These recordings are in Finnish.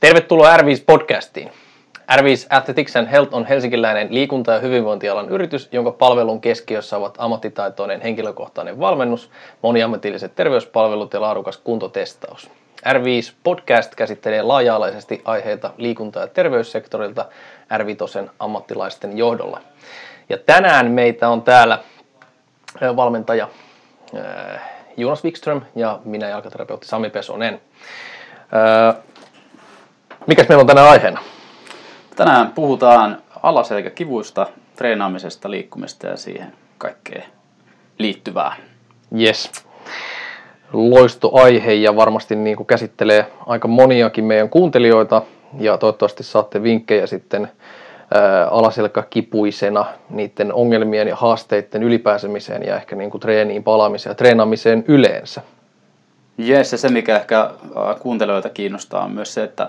Tervetuloa R5 podcastiin. R5 Athletics and Health on helsinkiläinen liikunta- ja hyvinvointialan yritys, jonka palvelun keskiössä ovat ammattitaitoinen henkilökohtainen valmennus, moniammatilliset terveyspalvelut ja laadukas kuntotestaus. R5 podcast käsittelee laaja-alaisesti aiheita liikunta- ja terveyssektorilta R5 ammattilaisten johdolla. Ja tänään meitä on täällä valmentaja Jonas Wikström ja minä jalkaterapeutti Sami Pesonen. Mikäs meillä on tänään aiheena? Tänään puhutaan alaselkäkivuista, treenaamisesta, liikkumista ja siihen kaikkeen liittyvää. Yes. Loistoaihe ja varmasti niin kuin käsittelee aika moniakin meidän kuuntelijoita ja toivottavasti saatte vinkkejä sitten alaselkäkipuisena niiden ongelmien ja haasteiden ylipääsemiseen ja ehkä niin kuin treeniin palaamiseen ja treenaamiseen yleensä. Jes, ja se mikä ehkä kuuntelijoita kiinnostaa on myös se, että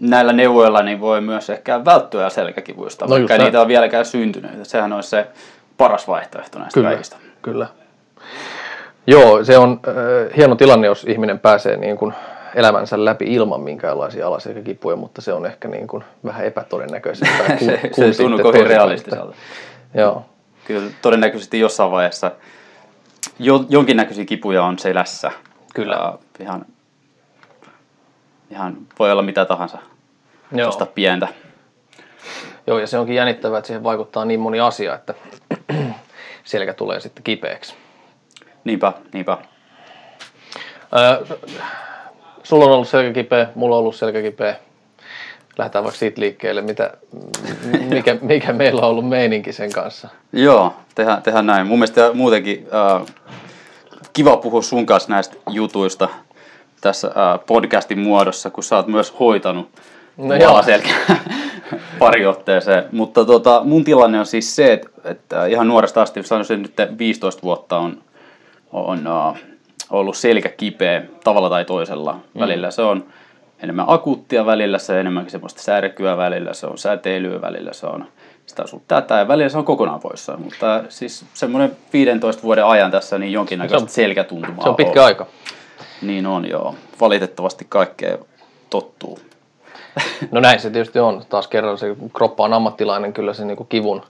näillä neuvoilla niin voi myös ehkä välttyä selkäkivuista, no vaikka niitä on vieläkään syntynyt. Sehän olisi se paras vaihtoehto näistä kyllä, kaikista. Kyllä. Joo, se on äh, hieno tilanne, jos ihminen pääsee niin kuin elämänsä läpi ilman minkäänlaisia alaselkäkipuja, mutta se on ehkä niin kuin vähän epätodennäköisempää. Kun, se kun se tuntuu kovin realistiselta. Joo. Kyllä todennäköisesti jossain vaiheessa jo, jonkinnäköisiä kipuja on selässä. Kyllä. Ja ihan, ihan voi olla mitä tahansa. Joo. Tuosta pientä. Joo, ja se onkin jännittävää, että siihen vaikuttaa niin moni asia, että selkä tulee sitten kipeäksi. Niinpä, niinpä. Öö, sulla on ollut selkäkipeä, mulla on ollut selkäkipeä. Lähdetään vaikka siitä liikkeelle, mitä, mikä, mikä meillä on ollut meininki sen kanssa. Joo, tehdään, tehdään näin. Mun mielestä muutenkin äh, kiva puhua sun kanssa näistä jutuista tässä äh, podcastin muodossa, kun sä oot myös hoitanut no pari otteeseen. Mutta tota, mun tilanne on siis se, että, että ihan nuoresta asti, sanoisin nyt 15 vuotta on, on uh, ollut selkä kipeä tavalla tai toisella. Mm. Välillä se on enemmän akuuttia, välillä se on enemmänkin semmoista särkyä, välillä se on säteilyä, välillä se on sitä sun tätä ja välillä se on kokonaan poissa. Mutta siis semmoinen 15 vuoden ajan tässä niin jonkinnäköistä selkätuntumaa Se on pitkä on. aika. Niin on joo. Valitettavasti kaikkea tottuu. No näin se tietysti on. Taas kerran se kroppa on ammattilainen kyllä se niin kivun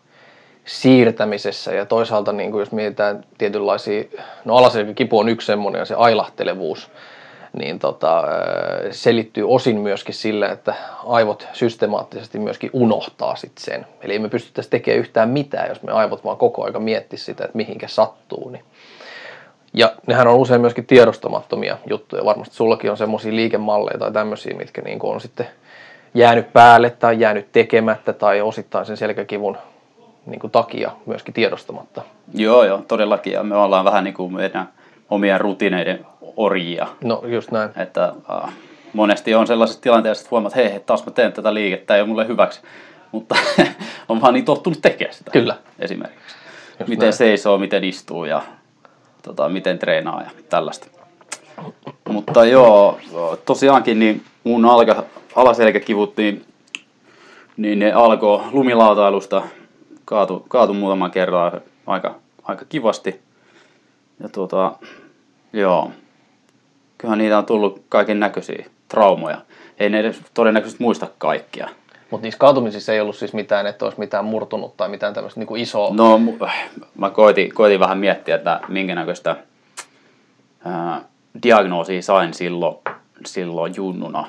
siirtämisessä ja toisaalta niin kuin jos mietitään tietynlaisia, no alaselkäkipu on yksi semmoinen ja se ailahtelevuus, niin tota, selittyy osin myöskin sille, että aivot systemaattisesti myöskin unohtaa sit sen. Eli emme pystyttäisi tekemään yhtään mitään, jos me aivot vaan koko aika miettisivät sitä, että mihinkä sattuu. Niin. Ja nehän on usein myöskin tiedostamattomia juttuja. Varmasti sullakin on semmoisia liikemalleja tai tämmöisiä, mitkä niin on sitten jäänyt päälle tai jäänyt tekemättä tai osittain sen selkäkivun niin kuin takia myöskin tiedostamatta. Joo, joo, todellakin. Ja me ollaan vähän niin kuin meidän omien rutiineiden orjia. No, just näin. Että äh, monesti on sellaisessa tilanteessa, että huomaat, että hei, taas mä teen tätä liikettä, ei ole mulle hyväksi. Mutta on vaan niin tottunut tekemään sitä. Kyllä. Esimerkiksi. Just miten näin. seisoo, miten istuu ja tota, miten treenaa ja tällaista. Mutta joo, tosiaankin niin mun alka, alaselkäkivut, niin, niin ne alkoi lumilautailusta, kaatu, kaatu muutaman kerran aika, aika kivasti. Ja tuota, joo, kyllähän niitä on tullut kaiken näköisiä traumoja. Ei ne edes todennäköisesti muista kaikkia. Mutta niissä kaatumisissa ei ollut siis mitään, että olisi mitään murtunut tai mitään tämmöistä niin isoa... No, mä koitin, koitin vähän miettiä, että minkä näköistä ää, diagnoosia sain silloin, silloin junnuna,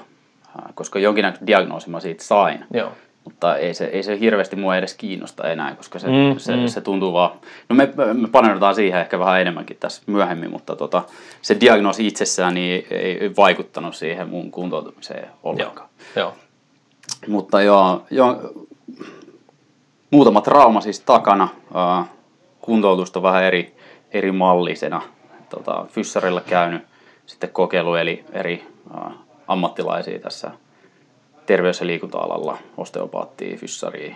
koska jonkinnäköistä diagnoosi mä siitä sain. Joo. Mutta ei se, ei se hirveästi mua edes kiinnosta enää, koska se, mm, se, mm. se tuntuu vaan... No me, me paneudutaan siihen ehkä vähän enemmänkin tässä myöhemmin, mutta tota, se diagnoosi itsessään niin ei vaikuttanut siihen mun kuntoutumiseen ollenkaan. Joo. Joo. Mutta joo, jo, muutama trauma siis takana, ää, kuntoutusta vähän eri, eri mallisena. Tota, fyssarilla käynyt sitten kokeilu eli eri ammattilaisia tässä terveys- ja liikunta-alalla, osteopaattia, fyssaria,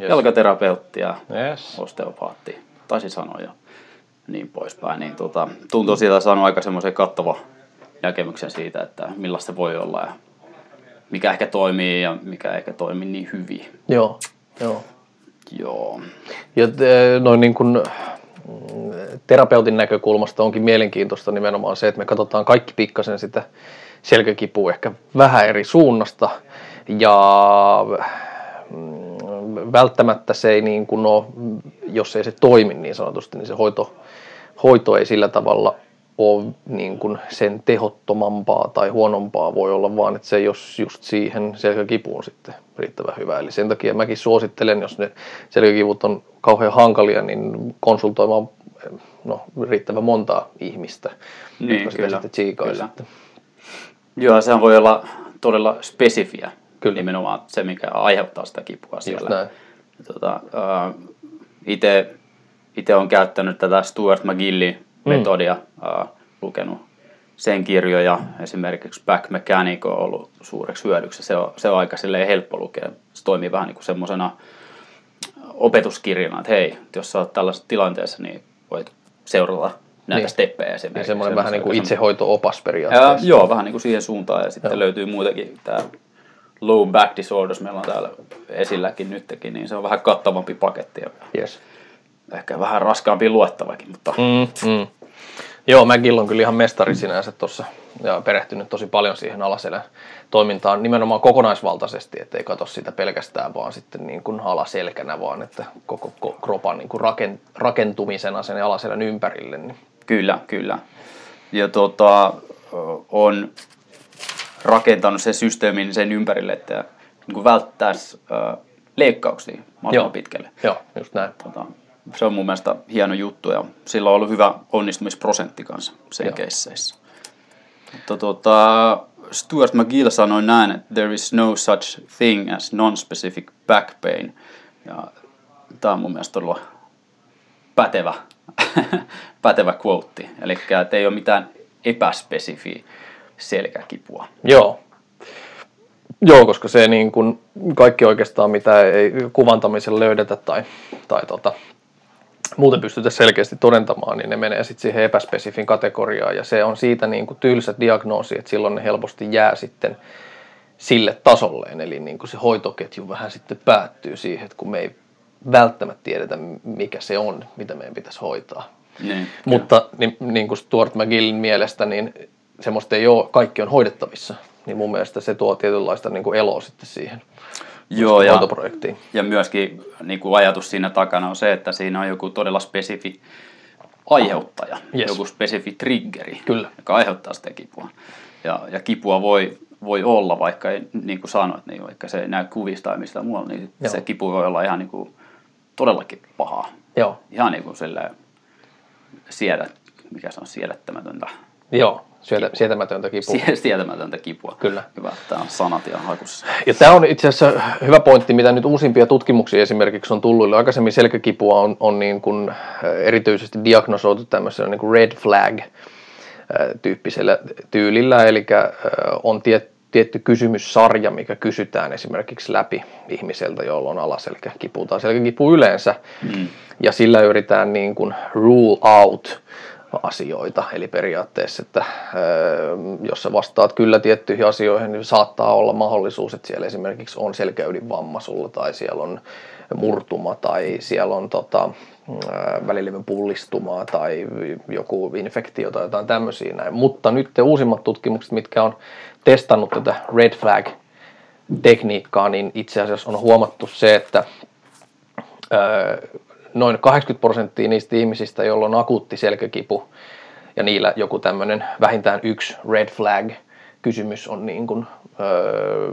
yes. jalkaterapeuttia, yes. osteopaatti, taisi sanoa ja niin poispäin. Niin tota, tuntuu siitä saanut aika semmoisen kattava näkemyksen siitä, että millaista se voi olla ja mikä ehkä toimii ja mikä ehkä toimii niin hyvin. Joo, joo. Joo. Ja noin niin kuin terapeutin näkökulmasta onkin mielenkiintoista nimenomaan se, että me katsotaan kaikki pikkasen sitä selkäkipu ehkä vähän eri suunnasta ja mm, välttämättä se ei niin kuin ole, jos ei se toimi niin sanotusti, niin se hoito, hoito ei sillä tavalla ole niin kuin sen tehottomampaa tai huonompaa voi olla, vaan että se jos just siihen selkäkipuun sitten riittävän hyvä. Eli sen takia mäkin suosittelen, jos ne selkäkivut on kauhean hankalia, niin konsultoimaan no, riittävän montaa ihmistä, Niin, jotka kyllä, sitä kyllä. sitten. Joo, sehän voi olla todella spesifiä. Kyllä. Nimenomaan se, mikä aiheuttaa sitä kipua siellä. näin. Tota, uh, itse olen käyttänyt tätä Stuart McGillin metodia, mm. uh, lukenut sen kirjoja, esimerkiksi Back Mechanic on ollut suureksi hyödyksi. Se on, se on aika helppo lukea. Se toimii vähän niin kuin semmoisena opetuskirjana, että hei, jos sä oot tällaisessa tilanteessa, niin voit seurata näitä Niin. steppejä Niin esimerkiksi. semmoinen vähän niin kuin itsehoito-opas ja, periaatteessa. joo, vähän niin kuin siihen suuntaan. Ja sitten Joo. löytyy muitakin. Tämä low back disorders meillä on täällä esilläkin nytkin, niin se on vähän kattavampi paketti ja Yes. ehkä vähän raskaampi luettavakin, mutta Mm, mm. Joo, McGill on kyllä ihan mestari sinänsä tuossa ja perehtynyt tosi paljon siihen alaselän toimintaan nimenomaan kokonaisvaltaisesti, ettei katso sitä pelkästään vaan sitten niin kuin alaselkänä, vaan että koko ko- kropan niin kuin raken, rakentumisena sen alaselän ympärille. Niin. Kyllä, kyllä. Ja tota, on rakentanut sen systeemin sen ympärille, että niin kuin välttäisi leikkauksia mahdollisimman Joo. pitkälle. Joo, just näin. Tota, se on mun mielestä hieno juttu ja sillä on ollut hyvä onnistumisprosentti kanssa sen keisseissä. Mutta tota, Stuart McGill sanoi näin, että there is no such thing as non-specific back pain. Ja tämä on mun mielestä todella pätevä, pätevä quote. Eli että ei ole mitään epäspesifiä selkäkipua. Joo. Joo, koska se niin kuin kaikki oikeastaan, mitä ei kuvantamisella löydetä tai, tai tota, muuten pystytä selkeästi todentamaan, niin ne menee sitten siihen epäspesifin kategoriaan. Ja se on siitä niin kuin tylsä diagnoosi, että silloin ne helposti jää sitten sille tasolleen. Eli niin kuin se hoitoketju vähän sitten päättyy siihen, että kun me ei välttämättä tiedetä, mikä se on, mitä meidän pitäisi hoitaa. Niin, Mutta niin, niin kuin Stuart McGillin mielestä, niin semmoista ei ole, kaikki on hoidettavissa. Niin mun mielestä se tuo tietynlaista niin kuin eloa sitten siihen Joo, ja, hoitoprojektiin. ja myöskin niin kuin ajatus siinä takana on se, että siinä on joku todella spesifi aiheuttaja, Yes. joku spesifi triggeri, Kyllä. joka aiheuttaa sitä kipua. Ja, ja kipua voi, voi olla, vaikka ei, niin kuin sanoit, niin vaikka se ei näy kuvista tai mistään muualla, niin Joo. se kipu voi olla ihan niin kuin, todellakin pahaa. Joo, Ihan niin kuin silleen siedä, mikä se on, siedettämätöntä, joo sietä, sietämätöntä kipua. Sie- sietämätöntä kipua. Kyllä. Hyvä, että tämä on sanat ihan hakussa. Ja tämä on itse asiassa hyvä pointti, mitä nyt uusimpia tutkimuksia esimerkiksi on tullut. Eli aikaisemmin selkäkipua on, on niin kuin äh, erityisesti diagnosoitu tämmöisellä niin kuin red flag äh, tyyppisellä tyylillä, eli äh, on tiet, tietty kysymyssarja, mikä kysytään esimerkiksi läpi ihmiseltä, jolla on alaselkäkipu tai selkäkipu yleensä, mm. ja sillä yritetään niin kuin rule out asioita. Eli periaatteessa, että jos sä vastaat kyllä tiettyihin asioihin, niin saattaa olla mahdollisuus, että siellä esimerkiksi on selkäydinvamma sulla tai siellä on murtuma tai siellä on tota, välilevyn pullistumaa tai joku infektio tai jotain tämmöisiä näin. Mutta nyt te uusimmat tutkimukset, mitkä on testannut tätä red flag tekniikkaa, niin itse asiassa on huomattu se, että ö, noin 80 prosenttia niistä ihmisistä, joilla on akuutti selkäkipu ja niillä joku tämmöinen vähintään yksi red flag kysymys on niin kuin, öö,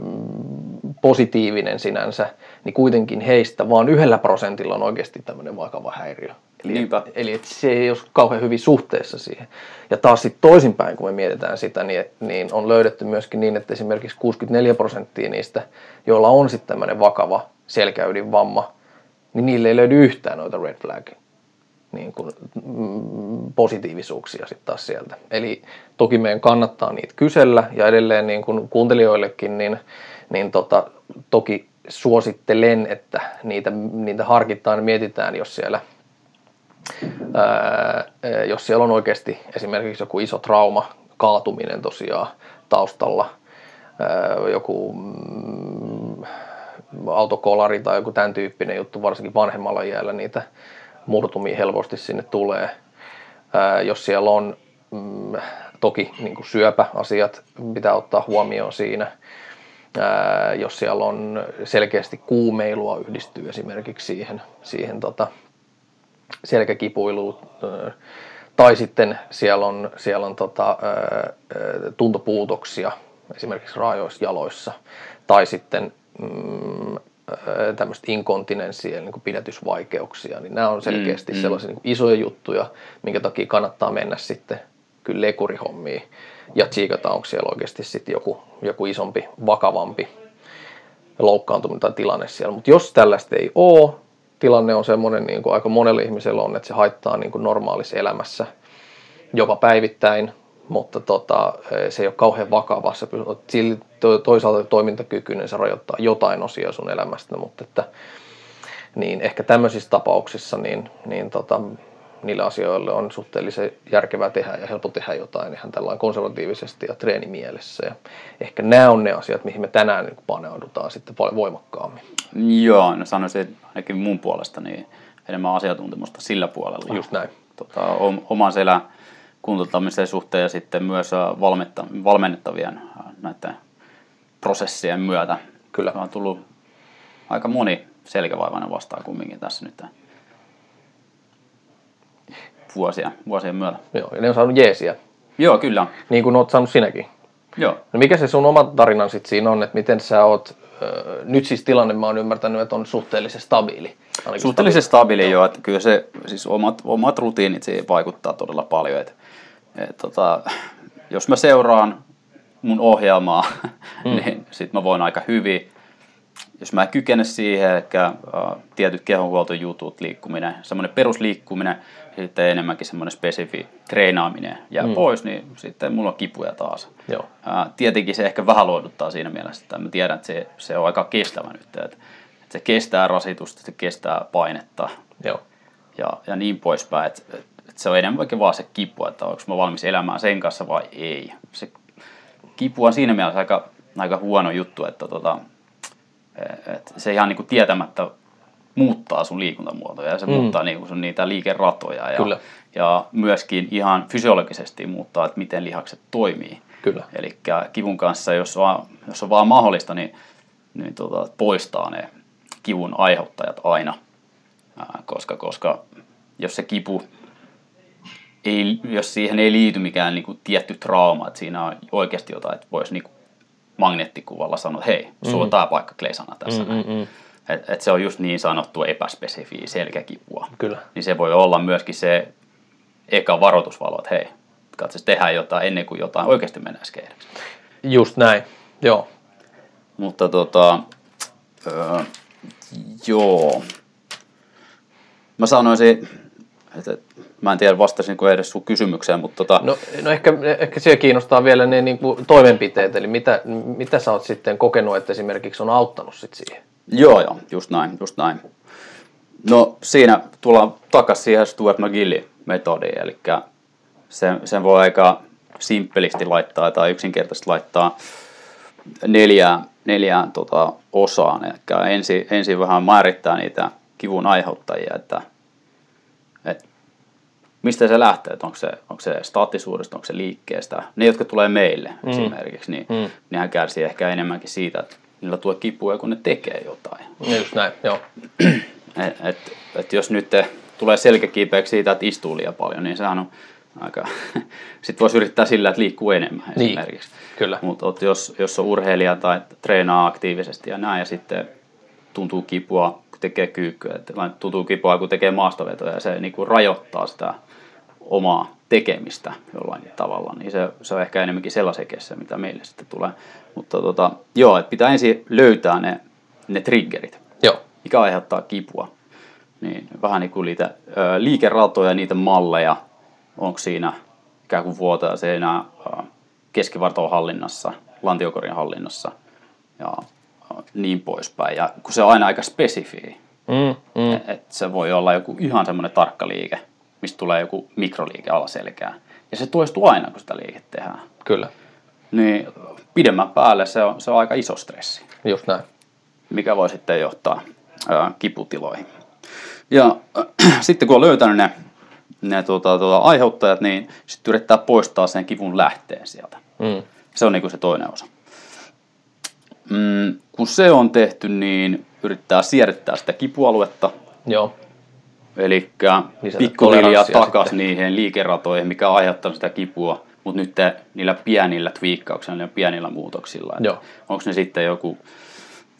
positiivinen sinänsä, niin kuitenkin heistä vaan yhdellä prosentilla on oikeasti tämmöinen vakava häiriö. Eli, Niinpä. eli et se ei ole kauhean hyvin suhteessa siihen. Ja taas sitten toisinpäin, kun me mietitään sitä, niin, niin on löydetty myöskin niin, että esimerkiksi 64 prosenttia niistä, joilla on sitten tämmöinen vakava selkäydinvamma, niin niille ei löydy yhtään noita red flag niin kuin, mm, positiivisuuksia sitten taas sieltä. Eli toki meidän kannattaa niitä kysellä ja edelleen niin kuin kuuntelijoillekin, niin, niin tota, toki suosittelen, että niitä, niitä harkitaan ja mietitään, jos siellä, jos siellä on oikeasti esimerkiksi joku iso trauma, kaatuminen tosiaan taustalla, joku mm, autokolari tai joku tämän tyyppinen juttu, varsinkin vanhemmalla iällä niitä murtumia helposti sinne tulee. Jos siellä on mm, Toki niin kuin syöpäasiat pitää ottaa huomioon siinä. Jos siellä on selkeästi kuumeilua yhdistyy esimerkiksi siihen, siihen tota, selkäkipuiluun, tai sitten siellä on, siellä on tota, tuntopuutoksia esimerkiksi raajoissa jaloissa, tai sitten mm, tämmöistä inkontinenssia, niin kuin pidätysvaikeuksia, niin nämä on selkeästi mm, sellaisia niin isoja juttuja, minkä takia kannattaa mennä sitten kyllä lekurihommiin ja tsiikata, onko siellä oikeasti sitten joku, joku isompi, vakavampi loukkaantuminen tai tilanne siellä. Mutta jos tällaista ei ole, tilanne on semmoinen, niin kuin aika monelle ihmiselle on, että se haittaa niin kuin normaalissa elämässä jopa päivittäin, mutta tota, se ei ole kauhean vakava. Se toisaalta toimintakykyinen, se rajoittaa jotain osia sun elämästä, mutta että, niin ehkä tämmöisissä tapauksissa niin, niin tota, niille asioille on suhteellisen järkevää tehdä ja helppo tehdä jotain ihan tällainen konservatiivisesti ja treenimielessä. Ja ehkä nämä on ne asiat, mihin me tänään niin paneudutaan sitten paljon voimakkaammin. Joo, no sanoisin ainakin mun puolesta niin enemmän asiantuntemusta sillä puolella. Just näin. Tota, oman selän kuntouttamisen suhteen ja sitten myös äh, valmennettavien äh, näiden prosessien myötä. Kyllä. On tullut aika moni selkävaivainen vastaan kumminkin tässä nyt vuosia, vuosien myötä. Joo, ja ne on saanut jeesiä. Joo, kyllä. Niin kuin oot saanut sinäkin. Joo. No mikä se sun oma tarinan sitten siinä on, että miten sä oot, äh, nyt siis tilanne mä oon ymmärtänyt, että on suhteellisen stabiili. Suhteellisen stabiili, stabiili joo, että kyllä se, siis omat, omat rutiinit siihen vaikuttaa todella paljon, että et, tota, jos mä seuraan mun ohjelmaa, mm. niin sit mä voin aika hyvin. Jos mä kykene siihen, ehkä uh, tietyt kehonhuoltojutut, liikkuminen, semmoinen perusliikkuminen, sitten enemmänkin semmoinen spesifi treenaaminen jää mm. pois, niin sitten mulla on kipuja taas. Joo. Uh, tietenkin se ehkä vähän luoduttaa siinä mielessä, että mä tiedän, että se, se on aika kestävä nyt, että, että se kestää rasitusta, se kestää painetta Joo. Ja, ja niin poispäin. Että, että se on enemmänkin vaan se kipu, että onko mä valmis elämään sen kanssa vai ei. Se kipu on siinä mielessä aika, aika huono juttu, että tota, et se ihan niinku tietämättä muuttaa sun liikuntamuotoja ja se mm. muuttaa niinku sun niitä liikeratoja ja, Kyllä. ja myöskin ihan fysiologisesti muuttaa, että miten lihakset toimii. Kyllä. Eli kivun kanssa, jos on, jos on vaan mahdollista, niin, niin tota, poistaa ne kivun aiheuttajat aina, Ää, koska, koska jos se kipu ei, jos siihen ei liity mikään niin kuin, tietty trauma, että siinä on oikeasti jotain, että voisi niin kuin, magneettikuvalla sanoa, että hei, mm. sulla on tämä paikka kleisana tässä. Mm, mm, mm. Et, et se on just niin sanottu epäspesifiä selkäkipua. Kyllä. Niin se voi olla myöskin se eka varoitusvalo, että hei, katsotaan tehdä jotain ennen kuin jotain oikeasti menee skeideksi. Just näin, joo. Mutta tota, öö, joo. Mä sanoisin, että Mä en tiedä, vastasinko edes sun kysymykseen, mutta tota... No, no ehkä, ehkä siellä kiinnostaa vielä ne niin kuin toimenpiteet, eli mitä, mitä sä oot sitten kokenut, että esimerkiksi on auttanut sit siihen? Joo, joo, just näin, just näin. No siinä tullaan takaisin siihen Stuart McGillin metodiin, eli sen, sen voi aika simppelisti laittaa tai yksinkertaisesti laittaa neljään, neljään tota, osaan. Eli ensin, ensin vähän määrittää niitä kivun aiheuttajia, että mistä se lähtee, että onko se, onko se staattisuudesta, onko se liikkeestä. Ne, jotka tulee meille mm. esimerkiksi, niin mm. nehän kärsii ehkä enemmänkin siitä, että niillä tulee kipua, kun ne tekee jotain. Just näin, joo. et, et, et jos nyt te tulee selkäkiipeäksi siitä, että istuu liian paljon, niin sehän on aika... Sitten voisi yrittää sillä, että liikkuu enemmän niin, esimerkiksi. Kyllä. Mutta jos, jos on urheilija tai treenaa aktiivisesti ja näin, ja sitten tuntuu kipua, kun tekee kyykkyä, tuntuu kipua, kun tekee maastovetoja, ja se niin kuin rajoittaa sitä omaa tekemistä jollain tavalla, niin se, se on ehkä enemmänkin sellaisen kesä, mitä meille sitten tulee. Mutta tota, joo, että pitää ensin löytää ne, ne triggerit, joo. mikä aiheuttaa kipua. Niin vähän niin kuin niitä ö, liikeratoja, niitä malleja, onko siinä ikään kuin vuotaa se enää keskivartalon hallinnassa, lantiokorin hallinnassa ja niin poispäin. Ja kun se on aina aika spesifiä, mm, mm. että et se voi olla joku ihan semmoinen tarkka liike, mistä tulee joku mikroliike alaselkään. Ja se toistuu aina, kun sitä liikettä tehdään. Kyllä. Niin pidemmän päälle se on, se on aika iso stressi. Just näin. Mikä voi sitten johtaa ää, kiputiloihin. Ja äh, sitten kun on löytänyt ne, ne tuota, tuota, aiheuttajat, niin sitten yrittää poistaa sen kivun lähteen sieltä. Mm. Se on niin se toinen osa. Mm, kun se on tehty, niin yrittää siirryttää sitä kipualuetta, Joo. Eli pikkuhiljaa takaisin niihin liikeratoihin, mikä on aiheuttanut sitä kipua, mutta nyt te, niillä pienillä twiikkauksilla, niillä pienillä muutoksilla. Onko ne sitten joku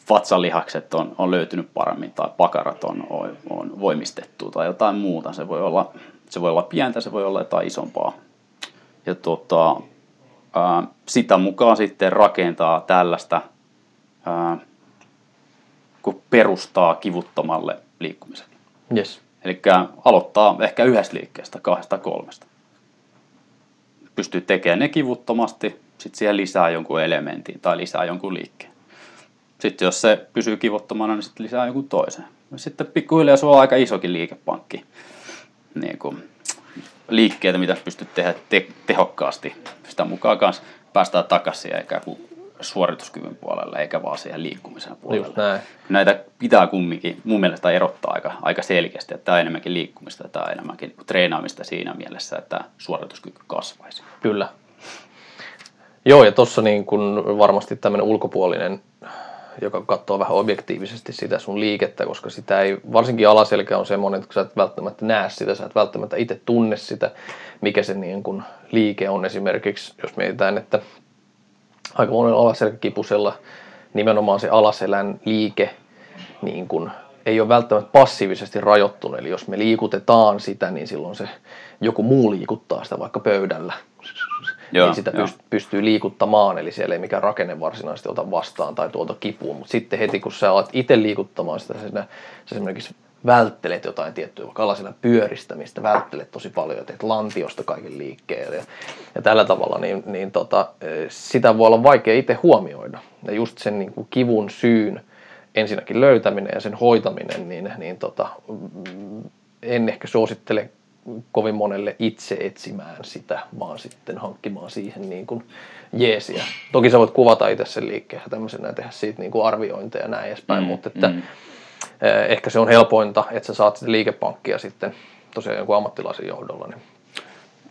vatsalihakset on, on löytynyt paremmin tai pakarat on, on, on voimistettu tai jotain muuta. Se voi, olla, se voi olla pientä, se voi olla jotain isompaa. Ja tota, ää, sitä mukaan sitten rakentaa tällaista, ää, kun perustaa kivuttomalle liikkumiselle. Yes. Eli aloittaa ehkä yhdestä liikkeestä, kahdesta kolmesta. Pystyy tekemään ne kivuttomasti, sitten siihen lisää jonkun elementin tai lisää jonkun liikkeen. Sitten jos se pysyy kivuttomana, niin sitten lisää jonkun toisen. Sitten pikkuhiljaa sulla on aika isokin liikepankki. Niin kuin liikkeitä, mitä pystyt tehdä te- tehokkaasti. Sitä mukaan kanssa päästään takaisin eikä suorituskyvyn puolelle, eikä vaan siihen liikkumisen puolelle. Just näin. Näitä pitää kumminkin mun mielestä erottaa aika, aika selkeästi, että tämä on enemmänkin liikkumista, tämä on enemmänkin treenaamista siinä mielessä, että suorituskyky kasvaisi. Kyllä. Joo, ja tuossa niin kun varmasti tämmöinen ulkopuolinen, joka katsoo vähän objektiivisesti sitä sun liikettä, koska sitä ei, varsinkin alaselkä on semmoinen, että sä et välttämättä näe sitä, sä et välttämättä itse tunne sitä, mikä se niin kun liike on esimerkiksi, jos mietitään, että aika monen alaselkäkipusella nimenomaan se alaselän liike niin kun, ei ole välttämättä passiivisesti rajoittunut. Eli jos me liikutetaan sitä, niin silloin se joku muu liikuttaa sitä vaikka pöydällä. Joo, niin sitä pyst- pystyy liikuttamaan, eli siellä ei mikään rakenne varsinaisesti ota vastaan tai tuolta kipuun. Mutta sitten heti kun sä alat itse liikuttamaan sitä, sä, sä esimerkiksi välttelet jotain tiettyä, vaikka alasella pyöristämistä, välttelet tosi paljon ja teet lantiosta kaiken liikkeen ja, ja tällä tavalla, niin, niin tota, sitä voi olla vaikea itse huomioida. Ja just sen niin kuin kivun syyn ensinnäkin löytäminen ja sen hoitaminen, niin, niin tota, mm, en ehkä suosittele kovin monelle itse etsimään sitä, vaan sitten hankkimaan siihen niin kuin jeesiä. Toki sä voit kuvata itse sen liikkeen ja tämmöisenä tehdä siitä niin kuin arviointeja ja näin edespäin, Mm, mutta että, mm. Eh, ehkä se on helpointa, että sä saat sitä liikepankkia sitten tosiaan jonkun ammattilaisen johdolla. Niin.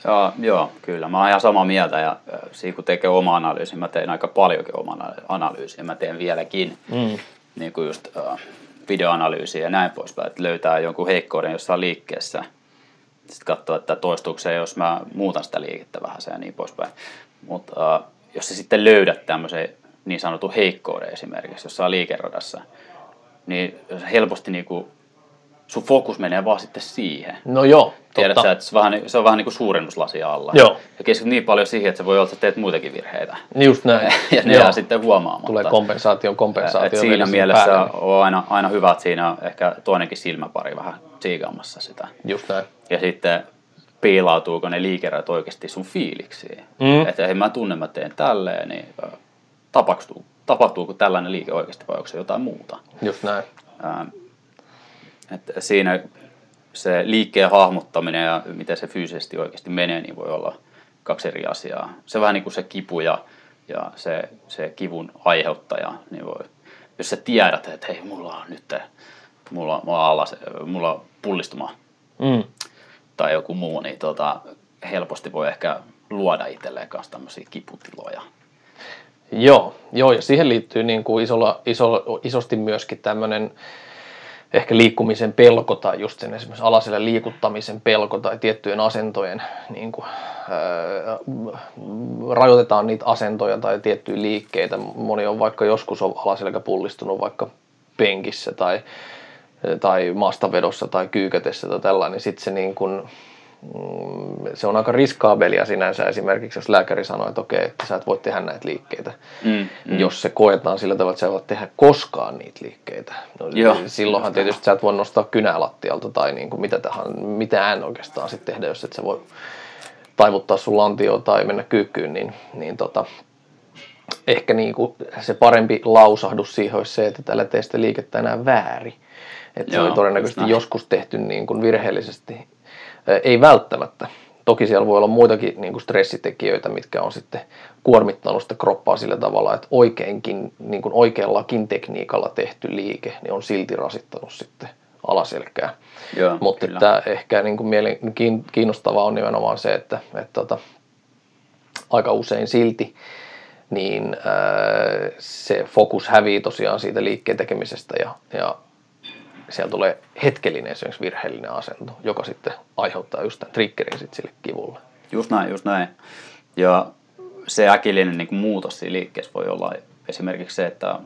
Joo, joo, kyllä. Mä oon ihan samaa mieltä ja siinä kun tekee oma analyysi, mä teen aika paljonkin oma analyysiä. Mä teen vieläkin Mm. niin kuin just äh, videoanalyysiä ja näin poispäin, että löytää jonkun heikkouden jossain liikkeessä. Sitten katsoo, että toistuuko se, jos mä muutan sitä liikettä vähän ja niin poispäin. Mutta äh, jos sä sitten löydät tämmöisen niin sanotun heikkouden esimerkiksi jossain liikeradassa, niin helposti niin kuin, sun fokus menee vaan sitten siihen. No joo, Tiedät totta. sä, että se, vähän, niin- se on vähän niin kuin suurennuslasi alla. Joo. Ja keskityt niin paljon siihen, että se voi olla, että teet muitakin virheitä. Just näin. ja ne jää sitten huomaamatta. Tulee kompensaation kompensaatio. Et siinä mielessä päälle. on aina, aina hyvä, että siinä on ehkä toinenkin silmäpari vähän tsiikaamassa sitä. Just näin. Ja sitten piilautuuko ne liikerät oikeasti sun fiiliksiin. Mm. Että hei mä tunnen, mä teen tälleen, niin ö, tapahtuu, tapahtuuko tällainen liike oikeasti vai onko se jotain muuta. Just näin. Ää, että siinä se liikkeen hahmottaminen ja miten se fyysisesti oikeasti menee, niin voi olla kaksi eri asiaa. Se vähän niin kuin se kipu ja, ja se, se kivun aiheuttaja, niin voi, jos sä tiedät, että hei, mulla on nyt, mulla, mulla, on alas, mulla on pullistuma Mm. tai joku muu, niin tota, helposti voi ehkä luoda itselleen kanssa tämmöisiä kiputiloja. Joo, joo, ja siihen liittyy niin kuin isolla, iso, isosti myöskin tämmöinen ehkä liikkumisen pelko tai just sen esimerkiksi alaselle liikuttamisen pelko tai tiettyjen asentojen, niin kuin, ää, rajoitetaan niitä asentoja tai tiettyjä liikkeitä. Moni on vaikka joskus on alaselkä pullistunut vaikka penkissä tai, tai maastavedossa tai kyykätessä tai tällainen, niin sitten se niin kuin, se on aika riskaabelia sinänsä esimerkiksi, jos lääkäri sanoo, että okei, että sä et voi tehdä näitä liikkeitä. Mm, Mm. Jos se koetaan sillä tavalla, että sä et voi tehdä koskaan niitä liikkeitä. No, Joo. silloinhan tietysti sä et voi nostaa kynää lattialta tai niin kuin mitä tähän, mitään oikeastaan sitten tehdä, jos et sä voi taivuttaa sun lantioon tai mennä kyykkyyn, niin, niin tota, ehkä niin kuin se parempi lausahdus siihen olisi se, että tällä tee sitä liikettä enää väärin. Että se Joo, oli todennäköisesti joskus tehty niin kuin virheellisesti. Ei välttämättä. Toki siellä voi olla muitakin niin kuin stressitekijöitä, mitkä on sitten kuormittanut sitä kroppaa sillä tavalla, että oikeinkin, niin kuin oikeallakin tekniikalla tehty liike niin on silti rasittanut sitten alaselkää. Joo, Mutta kyllä. että ehkä niin kuin mielen, kiin- kiinnostavaa on nimenomaan se, että, että tota, aika usein silti niin ää, se fokus hävii tosiaan siitä liikkeen tekemisestä ja, ja siellä tulee hetkellinen esimerkiksi virheellinen asento, joka sitten aiheuttaa just tämän triggerin sitten sille kivulle. Just näin, just näin. Ja se äkillinen niin kuin muutos siinä liikkeessä voi olla esimerkiksi se, että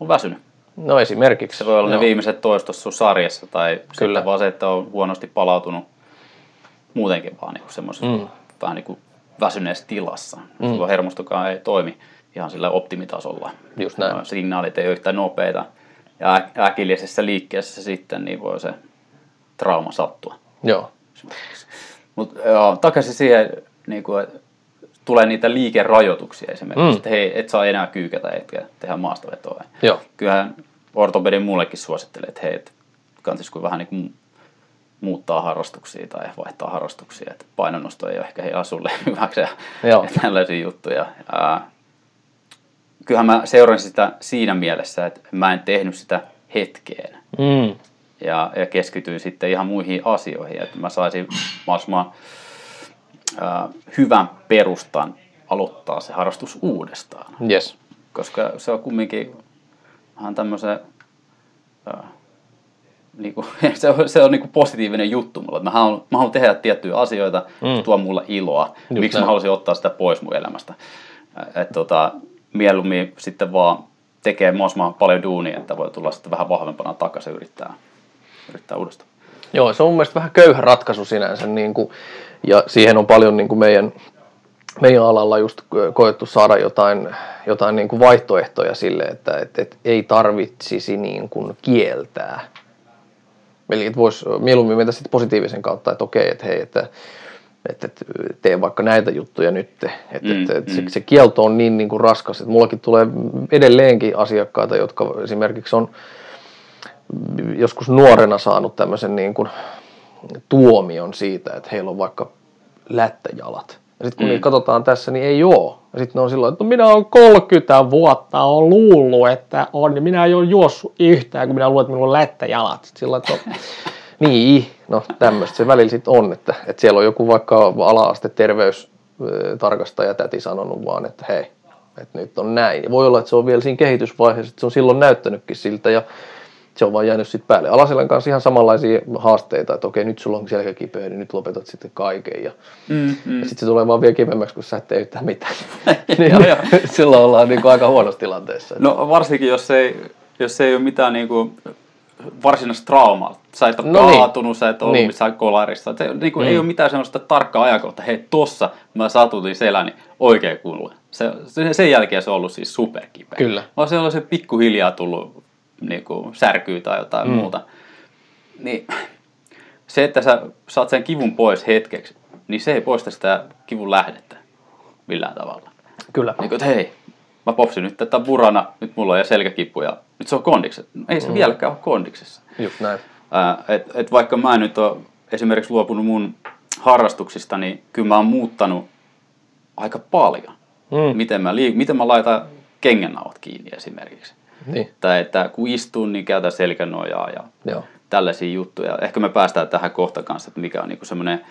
on väsynyt. No esimerkiksi. Se voi olla joo. ne viimeiset toistot sun sarjassa tai Kyllä. Vaan se, että on huonosti palautunut muutenkin vaan niin semmoisessa Mm. vähän niin kuin väsyneessä tilassa. Mm. Sulla hermostokaan ei toimi ihan sillä optimitasolla. Just näin. No, Signaalit ei ole yhtä nopeita. Ja äkillisessä liikkeessä sitten niin voi se trauma sattua. Joo, Mutta takaisin siihen, niin kuin, että tulee niitä liikerajoituksia esimerkiksi, Mm. että hei, et saa enää kyykätä etkä tehdä maastavetoa. joo, Kyllähän ortopedin mullekin suosittelee, että hei, et kannattaisiko vähän niin kuin muuttaa harrastuksia tai vaihtaa harrastuksia, että painonnosto ei ole ehkä ihan sulle hyväksi ja tällaisia juttuja. Ää, kyllähän mä seurasin sitä siinä mielessä, että mä en tehnyt sitä hetkeen mm. ja, ja keskityin sitten ihan muihin asioihin, että mä saisin mahdollisimman ää, hyvän perustan aloittaa se harrastus uudestaan. yes, Koska se on kumminkin vähän tämmöisen, ää, niinku, se on, se on niinku positiivinen juttu mulle. että Mä haluan, mä haluan tehdä tiettyjä asioita, Mm. tuo mulle iloa. Miksi näin. mä haluaisin ottaa sitä pois mun elämästä. Et tota, mieluummin sitten vaan tekee mahdollisimman paljon duunia, että voi tulla sitten vähän vahvempana takaisin yrittää, yrittää uudestaan. Joo, se on mun mielestä vähän köyhä ratkaisu sinänsä, niin kuin, ja siihen on paljon niin kuin meidän, meidän alalla just koettu saada jotain, jotain niin kuin vaihtoehtoja sille, että et, et ei tarvitsisi niin kuin kieltää. Eli että voisi mieluummin mennä sitten positiivisen kautta, että okei, että hei, että että, että tee vaikka näitä juttuja nyt. Että, Mm, että se, mm. se kielto on niin, niin kuin raskas, että mullakin tulee edelleenkin asiakkaita, jotka esimerkiksi on joskus nuorena saanut tämmöisen niin kuin tuomion siitä, että heillä on vaikka lättäjalat. Ja sitten kun mm. Niitä katsotaan tässä, niin ei oo. Ja sitten ne on silloin, että no minä olen 30 vuotta on luullut, että on, ja minä en ole juossut yhtään, kun minä luulen, että minulla on lättäjalat. Sitten Silloin, että no, niin, no tämmöistä se välillä sitten on, että, että siellä on joku vaikka ala-aste terveystarkastaja täti sanonut vaan, että hei, että nyt on näin. Ja voi olla, että se on vielä siinä kehitysvaiheessa, että se on silloin näyttänytkin siltä ja se on vaan jäänyt sitten päälle. Alaselän kanssa ihan samanlaisia haasteita, että okei, nyt sulla on selkä kipeä, niin nyt lopetat sitten kaiken. Ja, Mm, mm. ja sitten se tulee vaan vielä kivemmäksi, kun sä et tee yhtään mitään. Niin, joo. silloin ollaan niin kuin aika huonossa tilanteessa. No varsinkin, jos ei, jos ei ole mitään niinku varsinaista traumaa. Sä et ole No niin. kaatunut, sä et ollut Niin. niin. missään kolarissa. Se, niinku, Mm. Ei ole mitään sellaista tarkkaa ajankohtaa, hei tossa mä satutin seläni oikein kunnolla. Se, se, sen jälkeen se on ollut siis superkipeä. Kyllä. Vaan se on se pikkuhiljaa tullut niinku, särkyy tai jotain mm. muuta. Niin se, että sä saat sen kivun pois hetkeksi, niin se ei poista sitä kivun lähdettä millään tavalla. Kyllä. Niin kuin, että hei, mä popsin nyt tätä burana, nyt mulla on jo selkäkipu ja nyt se on kondikset. No, ei se mm. vieläkään ole kondiksessa. Just näin. Ää, et, et vaikka mä en nyt ole esimerkiksi luopunut mun harrastuksista, niin kyllä mä oon muuttanut aika paljon. Mm. Miten, mä liik- miten mä laitan kengännauhat kiinni esimerkiksi. Niin, Tai että kun istun, niin käytän selkänojaa ja joo. tällaisia juttuja. Ehkä me päästään tähän kohta kanssa, että mikä on niinku semmoinen,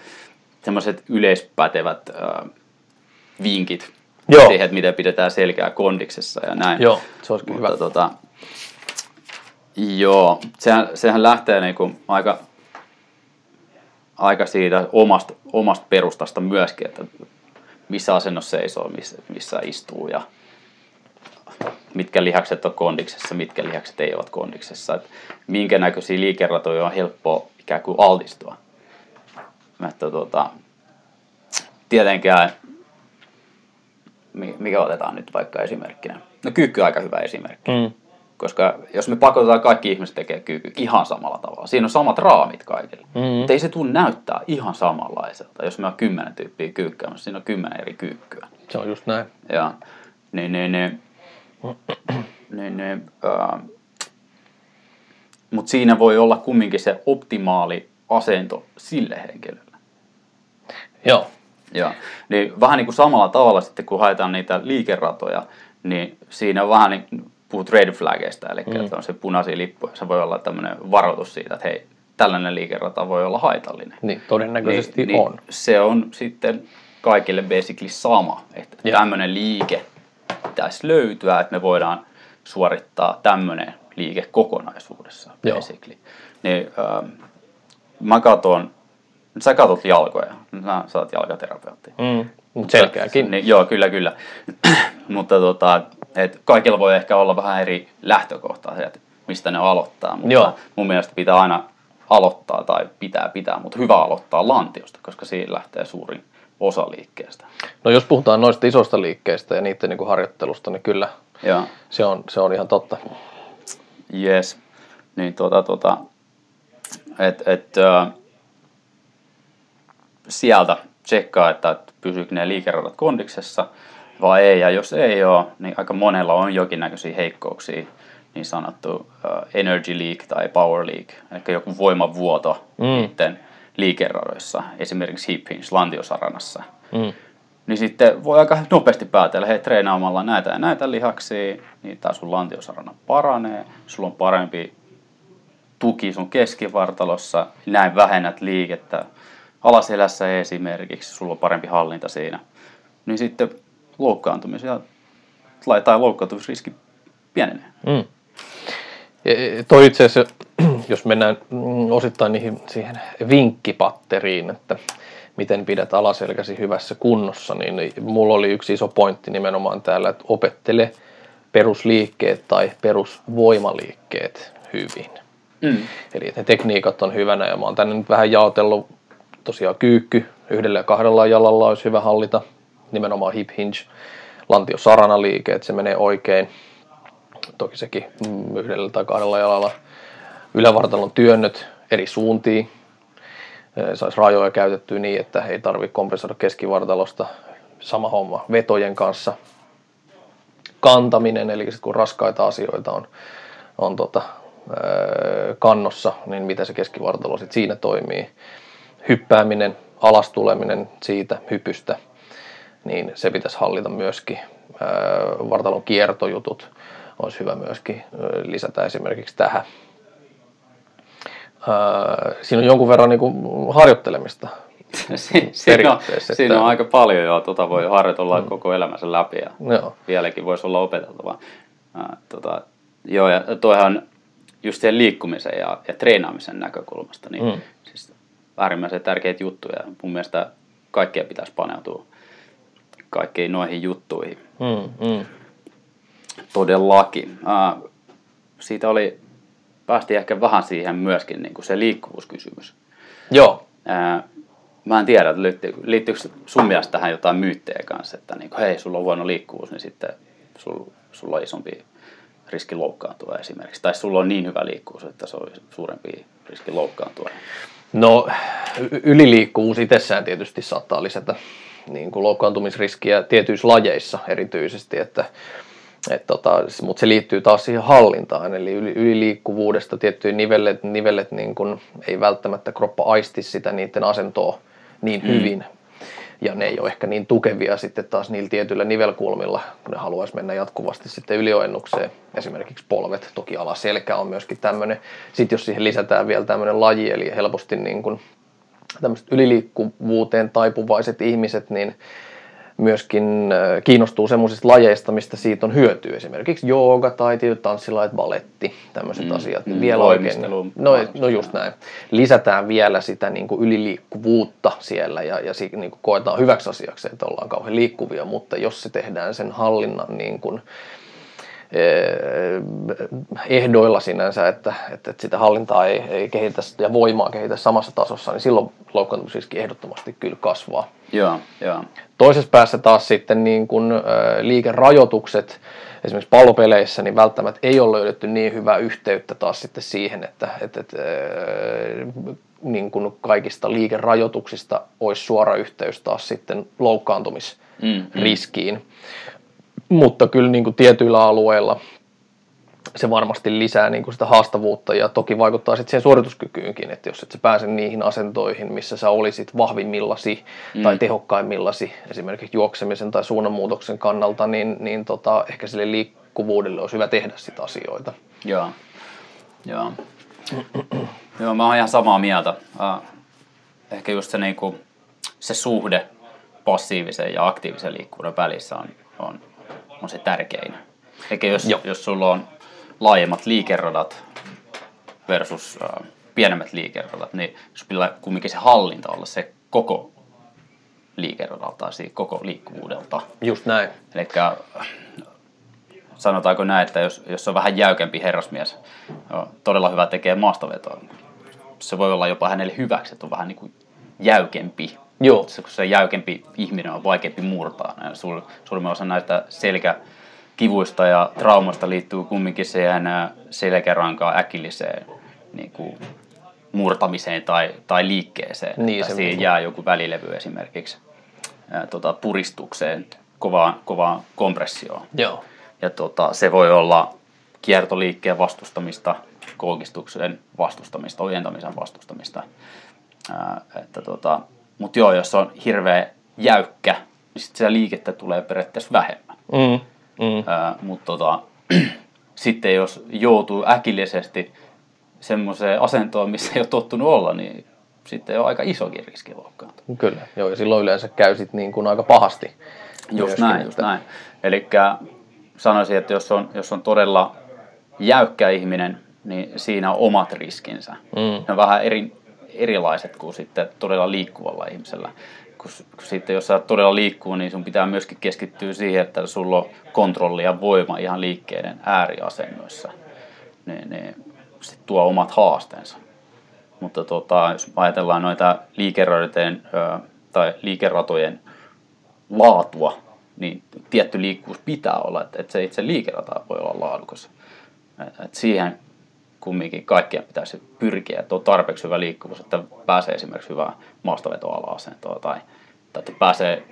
semmoiset yleispätevät äh, vinkit Joo. siihen, että miten pidetään selkää kondiksessa ja näin. Joo, se Mutta hyvä. tota, joo, sehän, sehän lähtee niinku aika, aika siitä omasta, omasta perustasta myöskin, että missä asennossa seisoo, missä, missä istuu ja mitkä lihakset on kondiksessa, mitkä lihakset ei ole kondiksessa, että minkä näköisiä liikeratoja on helppo ikään kuin altistua. Että tota, tietenkään, mikä otetaan nyt vaikka esimerkkinä? No kyykky on aika hyvä esimerkki. Mm. Koska jos me pakotetaan kaikki ihmiset tekee kyykky ihan samalla tavalla, siinä on samat raamit kaikille. Mm. Mutta ei se tule näyttää ihan samanlaiselta. Jos me on kymmenen tyyppiä kyykkäämässä, siinä on kymmenen eri kyykkyä. Se on just näin. Ja niin, niin, niin, niin, niin äh, mutta siinä voi olla kumminkin se optimaali asento sille henkilölle. Joo. Ja, niin vähän niin kuin samalla tavalla sitten, kun haetaan niitä liikeratoja, niin siinä vähän niin puhut red flagista, eli mm. että on se punaisia lippuja, se voi olla tämmöinen varoitus siitä, että hei, tällainen liikerata voi olla haitallinen. Niin, todennäköisesti niin, on. Niin se on sitten kaikille basically sama, että yeah. tämmöinen liike pitäisi löytyä, että me voidaan suorittaa tämmöinen liike kokonaisuudessa basically. Niin, ähm, mä katon, sä katot jalkoja, sä oot jalkaterapeutti. Mm, selkeäkin. Niin, joo, kyllä, kyllä. mutta tota, et kaikilla voi ehkä olla vähän eri lähtökohtaa, että mistä ne aloittaa, mutta joo. mun mielestä pitää aina aloittaa tai pitää pitää, mutta hyvä aloittaa lantiosta, koska siinä lähtee suurin osa liikkeestä. No jos puhutaan noista isoista liikkeistä ja niiden niin kuin harjoittelusta, niin kyllä Joo. Se, on, se on ihan totta. Yes. Niin tota, tota, et, et, äh, sieltä tsekkaa, että pysyykö ne liikeradat kondiksessa vai ei. Ja jos ei ole, niin aika monella on jonkinnäköisiä heikkouksia, niin sanottu uh, energy leak tai power leak, eli joku voimavuoto mm. niiden liikeradoissa, esimerkiksi hip hinge lantiosaranassa. Mm. Niin sitten voi aika nopeasti päätellä, hei treenaamalla näitä ja näitä lihaksia, niin tämä sun lantiosarana paranee, sulla on parempi tuki sun keskivartalossa, näin vähennät liikettä alaselässä esimerkiksi, sulla on parempi hallinta siinä. Niin sitten loukkaantumisia tai loukkaantumisriski pienenee. Mm. toi itse asiassa, jos mennään osittain niihin, siihen vinkkipatteriin, että miten pidät alaselkäsi hyvässä kunnossa, niin mulla oli yksi iso pointti nimenomaan täällä, että opettele perusliikkeet tai perusvoimaliikkeet hyvin. Mm. Eli ne tekniikat on hyvänä ja mä oon tänne nyt vähän jaotellut tosiaan kyykky, yhdellä ja kahdella jalalla olisi hyvä hallita, nimenomaan hip hinge, lantio sarana liike, että se menee oikein. Toki sekin mm, yhdellä tai kahdella jalalla. Ylävartalon työnnöt eri suuntiin, saisi rajoja käytettyä niin, että ei tarvitse kompensoida keskivartalosta. Sama homma vetojen kanssa. Kantaminen, eli kun raskaita asioita on, on tota, kannossa, niin miten se keskivartalo sit siinä toimii. Hyppääminen, alastuleminen siitä hypystä, niin se pitäisi hallita myöskin. Vartalon kiertojutut olisi hyvä myöskin lisätä esimerkiksi tähän siinä on jonkun verran niin kuin harjoittelemista. si- siinä, on, että... siinä on aika paljon jo, tuota voi harjoitella mm. koko elämänsä läpi ja joo. vieläkin voisi olla opeteltava. Äh, tota, joo, ja toihan just sen liikkumisen ja, ja treenaamisen näkökulmasta, niin mm. siis äärimmäisen tärkeitä juttuja. Mun mielestä kaikkea pitäisi paneutua kaikkiin noihin juttuihin. Mm, mm. Todellakin. Äh, siitä oli päästiin ehkä vähän siihen myöskin niin kuin se liikkuvuuskysymys. Joo. Ää, mä en tiedä, liittyykö, liittyykö sun mielestä tähän jotain myyttejä kanssa, että niin kuin, hei, sulla on huono liikkuvuus, niin sitten sulla, sulla on isompi riski loukkaantua esimerkiksi. Tai sulla on niin hyvä liikkuvuus, että se on suurempi riski loukkaantua. No, yliliikkuvuus itsessään tietysti saattaa lisätä niin kuin loukkaantumisriskiä tietyissä lajeissa erityisesti, että et tota, Mutta se liittyy taas siihen hallintaan, eli yli, yliliikkuvuudesta tiettyjä nivellet, nivellet niin kun ei välttämättä kroppa aisti sitä niiden asentoa niin mm. Ja ne ei ole ehkä niin tukevia sitten taas niillä tietyillä nivelkulmilla, kun ne haluaisi mennä jatkuvasti sitten ylioennukseen. Esimerkiksi polvet, toki alaselkä on myöskin tämmöinen. Sitten jos siihen lisätään vielä tämmöinen laji, eli helposti niin kun tämmöiset yliliikkuvuuteen taipuvaiset ihmiset, niin myöskin kiinnostuu semmoisista lajeista, mistä siitä on hyötyä. Esimerkiksi jooga tai tietyt tanssilait, baletti, tämmöiset mm, asiat. Mm, vielä oikein, no, no just näin. Lisätään vielä sitä niin kuin yliliikkuvuutta siellä ja, ja niin kuin koetaan hyväksi asiaksi, että ollaan kauhean liikkuvia, mutta jos se tehdään sen hallinnan niin kuin, ehdoilla sinänsä, että, että, että sitä hallintaa ei, ei kehitä ja voimaa kehitä samassa tasossa, niin silloin loukkaantumisriski ehdottomasti kyllä kasvaa. Joo, joo. Toisessa päässä taas sitten niin kun, liikerajoitukset, esimerkiksi pallopeleissä, niin välttämättä ei ole löydetty niin hyvää yhteyttä taas sitten siihen, että, että, että niin kuin kaikista liikerajoituksista olisi suora yhteys taas sitten loukkaantumisriskiin. Mm, mm. Mutta kyllä niin kuin tietyillä alueilla se varmasti lisää niin kuin sitä haastavuutta ja toki vaikuttaa sitten siihen suorituskykyynkin, että jos et sä pääse niihin asentoihin, missä sä olisit vahvimmillasi mm. tai tehokkaimmillasi esimerkiksi juoksemisen tai suunnanmuutoksen kannalta, niin, niin tota, ehkä sille liik- liikkuvuudelle olisi hyvä tehdä sitä asioita. Joo. Joo. Joo, mä oon ihan samaa mieltä. Ehkä just se, niinku, se suhde passiivisen ja aktiivisen liikkuvuuden välissä on, on, on se tärkein. Eikä jos, jos sulla on laajemmat liikeradat versus uh, pienemmät liikeradat, niin jos pitää kumminkin se hallinta olla se koko liikeradalta tai koko liikkuvuudelta. Just näin. Eli sanotaanko näin, että jos, jos on vähän jäykempi herrasmies, on todella hyvä tekee maastavetoa, se voi olla jopa hänelle hyväksi, että on vähän niin kuin jäykempi. Joo. Se, kun se jäykempi ihminen on vaikeampi murtaa. Sul, suurimman osa näistä selkäkivuista ja traumoista liittyy kumminkin siihen selkärankaan äkilliseen niin kuin, murtamiseen tai, tai liikkeeseen. Niin, se siihen jää joku välilevy esimerkiksi ää, tota, puristukseen, kovaan, kovaan kompressioon. Joo. Ja tota, se voi olla kiertoliikkeen vastustamista, koukistuksen vastustamista, ojentamisen vastustamista. Ää, että tota, Mutta joo, jos on hirveä jäykkä, niin sit sitä liikettä tulee periaatteessa vähemmän. Mm. Mm. Mutta tota, sitten jos joutuu äkillisesti semmoiseen asentoon, missä ei ole tottunut olla, niin sitten on aika isokin riski loukkaantua. Kyllä, joo, ja silloin yleensä käy sit niin kuin aika pahasti. Just näin, just näin. Eli sanoisin, että jos on, jos on todella jäykkä ihminen, niin siinä on omat riskinsä. Mm. Ne on vähän eri, erilaiset kuin sitten todella liikkuvalla ihmisellä. Kun, kun sitten jos sä todella liikkuu, niin sun pitää myöskin keskittyä siihen, että sulla on kontrolli ja voima ihan liikkeiden ääriasennoissa. Niin, niin sit tuo omat haasteensa. Mutta tota, jos ajatellaan noita liikeradojen tai liikeratojen laatua, niin tietty liikkuvuus pitää olla, että, että se itse liikerata voi olla laadukas. Että siihen kumminkin kaikkien pitäisi pyrkiä, että on tarpeeksi hyvä liikkuvuus, että pääsee esimerkiksi hyvää maastavetoala-asentoa tai, tai että pääsee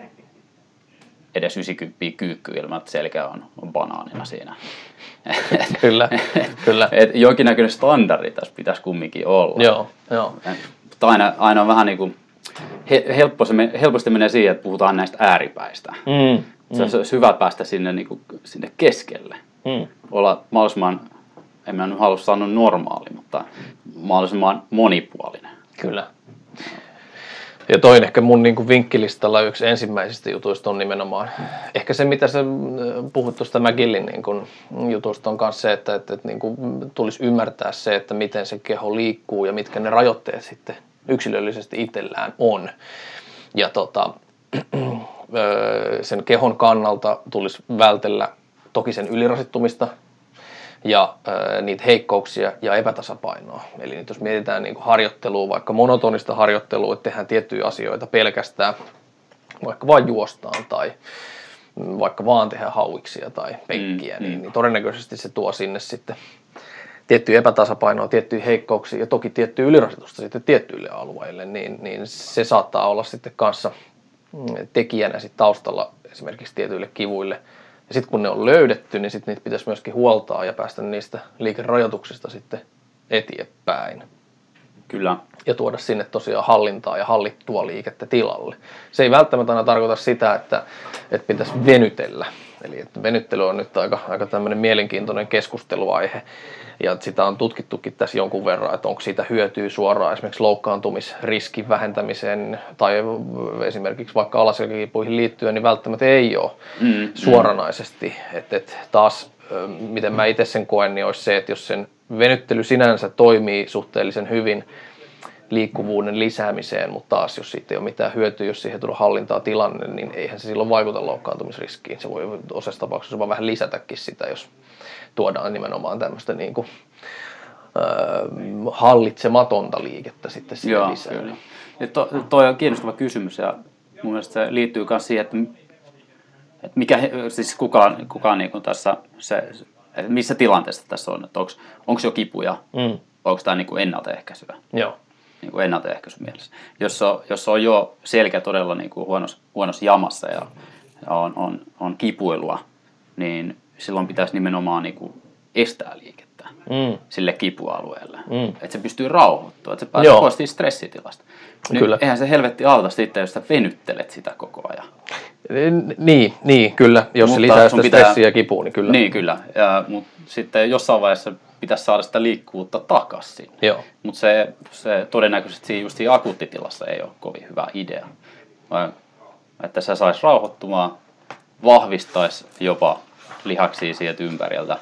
edes 90 kyykkyyn ilman, että selkä on, banaanina siinä. kyllä, kyllä. Et jonkinnäköinen standardi tässä pitäisi kumminkin olla. Joo, joo. Mutta aina, aina on vähän niin kuin, helppo se, helposti menee siihen, että puhutaan näistä ääripäistä. Mm, mm. Se olisi hyvä päästä sinne, niin kuin, sinne keskelle. Mm. Olla mahdollisimman, en mä nyt halua sanoa normaali, mutta mahdollisimman monipuolinen. Kyllä. Ja toinen ehkä mun niin vinkkilistalla yksi ensimmäisistä jutuista on nimenomaan, ehkä se mitä sä puhut tuosta McGillin niin kuin jutusta on myös se, että, että, että niin kuin tulisi ymmärtää se, että miten se keho liikkuu ja mitkä ne rajoitteet sitten yksilöllisesti itsellään on. Ja tota, sen kehon kannalta tulisi vältellä toki sen ylirasittumista, ja äh, niitä heikkouksia ja epätasapainoa. Eli nyt jos mietitään niin harjoittelua, vaikka monotonista harjoittelua, että tehdään tiettyjä asioita pelkästään, vaikka vain juostaan tai vaikka vaan tehdään hauiksia tai penkkiä, mm, niin, mm. niin todennäköisesti se tuo sinne sitten tiettyä epätasapainoa, tiettyjä heikkouksia ja toki tiettyä ylirasitusta sitten tiettyille alueille, niin, niin se saattaa olla sitten kanssa tekijänä sitten taustalla esimerkiksi tietyille kivuille – ja sitten kun ne on löydetty, niin sitten niitä pitäisi myöskin huoltaa ja päästä niistä liikerajoituksista sitten eteenpäin. Kyllä. Ja tuoda sinne tosiaan hallintaa ja hallittua liikettä tilalle. Se ei välttämättä aina tarkoita sitä, että, että pitäisi venytellä. Eli että venyttely on nyt aika, aika tämmöinen mielenkiintoinen keskusteluaihe. Ja sitä on tutkittukin tässä jonkun verran, että onko siitä hyötyä suoraan esimerkiksi loukkaantumisriskin vähentämiseen tai esimerkiksi vaikka alaselkäkipuihin liittyen, niin välttämättä ei ole mm, mm. suoranaisesti. Että et taas, miten mä itse sen koen, niin olisi se, että jos sen venyttely sinänsä toimii suhteellisen hyvin liikkuvuuden lisäämiseen, mutta taas jos siitä ei ole mitään hyötyä, jos siihen tulee hallintaa tilanne, niin eihän se silloin vaikuta loukkaantumisriskiin. Se voi osassa tapauksessa vaan vähän lisätäkin sitä, jos tuodaan nimenomaan tämmöistä niin kuin, hallitsematonta liikettä sitten sinne Joo, lisää. Kyllä. Ja to, toi on kiinnostava kysymys ja mun mielestä se liittyy myös siihen, että, että mikä, siis kukaan, kukaan niin kuin tässä, se, missä tilanteessa tässä on, että onko jo kipuja, mm. onko tämä niin kuin ennaltaehkäisyä. Joo. Niin kuin ennaltaehkäisy mielessä. Jos on, jos on jo selkä todella niin kuin huonossa, huonossa jamassa ja on, on, on kipuilua, niin silloin pitäisi nimenomaan niin kuin estää liikettä. mm. sille kipualueelle. Mm. Että se pystyy rauhoittumaan, että se pääsee pois stressitilasta. Nyt Kyllä. eihän se helvetti auta sitten, jos sä venyttelet sitä koko ajan. Niin, niin, kyllä. Jos se Mutta lisää sun sitä pitää- stressiä ja kipua, niin kyllä. Niin kyllä, ja, mutta sitten jossain vaiheessa pitäisi saada sitä liikkuvuutta takaisin. Mutta se, se todennäköisesti siinä just siinä akuuttitilassa ei ole kovin hyvä idea. Vaan, että se saisi rauhoittumaan, vahvistaisi jopa lihaksia sieltä ympäriltä,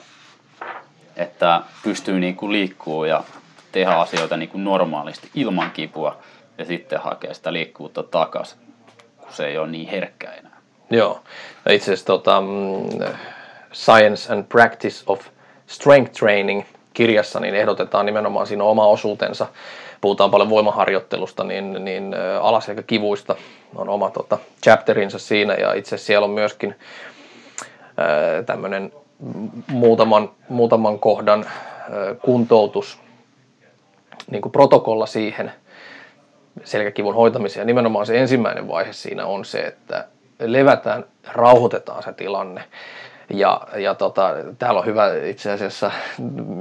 että pystyy niinku liikkuu ja tehdä asioita niinku normaalisti ilman kipua ja sitten hakea sitä liikkuvuutta takaisin, kun se ei ole niin herkkä enää. Joo. Ja itse asiassa tota, mm, Science and Practice of Strength Training kirjassa niin ehdotetaan nimenomaan siinä oma osuutensa. Puhutaan paljon voimaharjoittelusta, niin, niin alaselkäkivuista on oma tota, chapterinsa siinä ja itse siellä on myöskin tämmöinen muutaman, muutaman kohdan ä, kuntoutus niin kuin protokolla siihen selkäkivun hoitamiseen. Ja nimenomaan se ensimmäinen vaihe siinä on se, että levätään, rauhoitetaan se tilanne. Ja, ja tota, täällä on hyvä itse asiassa,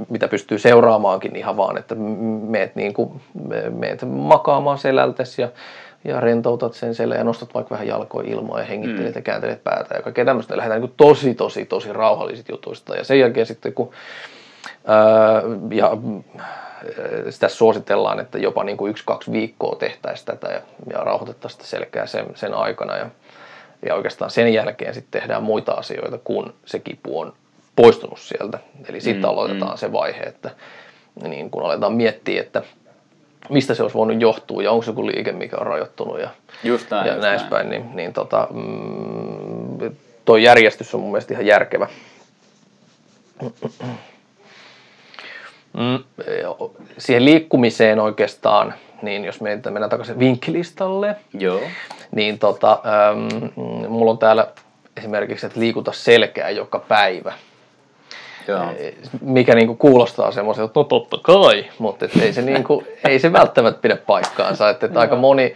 mitä pystyy seuraamaankin ihan vaan, että meet, niin kuin, meet makaamaan selältäsi ja, ja rentoutat sen selän ja nostat vaikka vähän jalkoja ilmaa ja hengittelet mm. ja kääntelet päätä ja kaikkea tämmöistä. Lähdetään niin kuin tosi, tosi, tosi rauhallisista jutuista. Ja sen jälkeen sitten kun ää, ja sitä suositellaan, että jopa niin kuin yksi-kaksi viikkoa tehtäisiin tätä ja, ja rauhoitettaisiin sitä selkää sen, sen aikana. Ja, ja oikeastaan sen jälkeen sitten tehdään muita asioita, kun se kipu on poistunut sieltä. Eli sitten mm, aloitetaan mm. se vaihe, että niin kun aletaan miettiä, että mistä se olisi voinut johtua ja onko se joku liike, mikä on rajoittunut ja, Just näin, ja just näin päin. Niin, niin tota, mm, toi järjestys on mun mielestä ihan järkevä. Mm, siihen liikkumiseen oikeastaan, niin jos me mennään takaisin vinkkilistalle, Joo. niin tota, ähm, mulla on täällä esimerkiksi, että liikuta selkää joka päivä. Joo. Mikä niinku kuulostaa semmoiselta, että no totta kai, mutta et ei, se niinku, ei se välttämättä pidä paikkaansa. Että, et aika moni,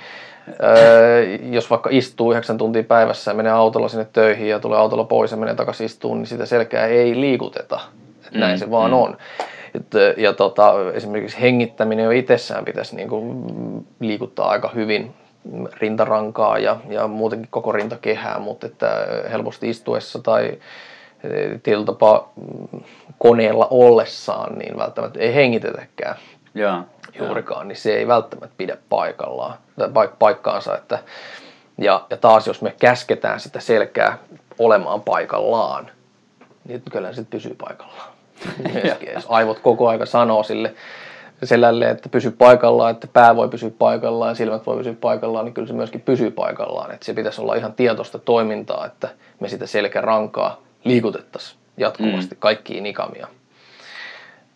öö, jos vaikka istuu yhdeksän tuntia päivässä ja menee autolla sinne töihin ja tulee autolla pois ja menee takaisin istuun, niin sitä selkää ei liikuteta. Et näin Mm, se vaan mm. on. Et, ja tota, esimerkiksi hengittäminen jo itsessään pitäisi niinku liikuttaa aika hyvin rintarankaa ja, ja muutenkin koko rintakehää, mutta että helposti istuessa tai eh, tietyllä tapaa mm, koneella ollessaan, niin välttämättä ei hengitetäkään Joo. juurikaan, niin se ei välttämättä pidä paikallaan, tai paik- paikkaansa. Että, ja, ja taas jos me käsketään sitä selkää olemaan paikallaan, niin kyllä se pysyy paikallaan. Myöskin, jos aivot koko aika sanoo sille selälle, että pysy paikallaan, että pää voi pysyä paikallaan ja silmät voi pysyä paikallaan, niin kyllä se myöskin pysyy paikallaan. Että se pitäisi olla ihan tietoista toimintaa, että me sitä selkärankaa liikutettaisiin jatkuvasti, kaikkiin ikamia. Ja,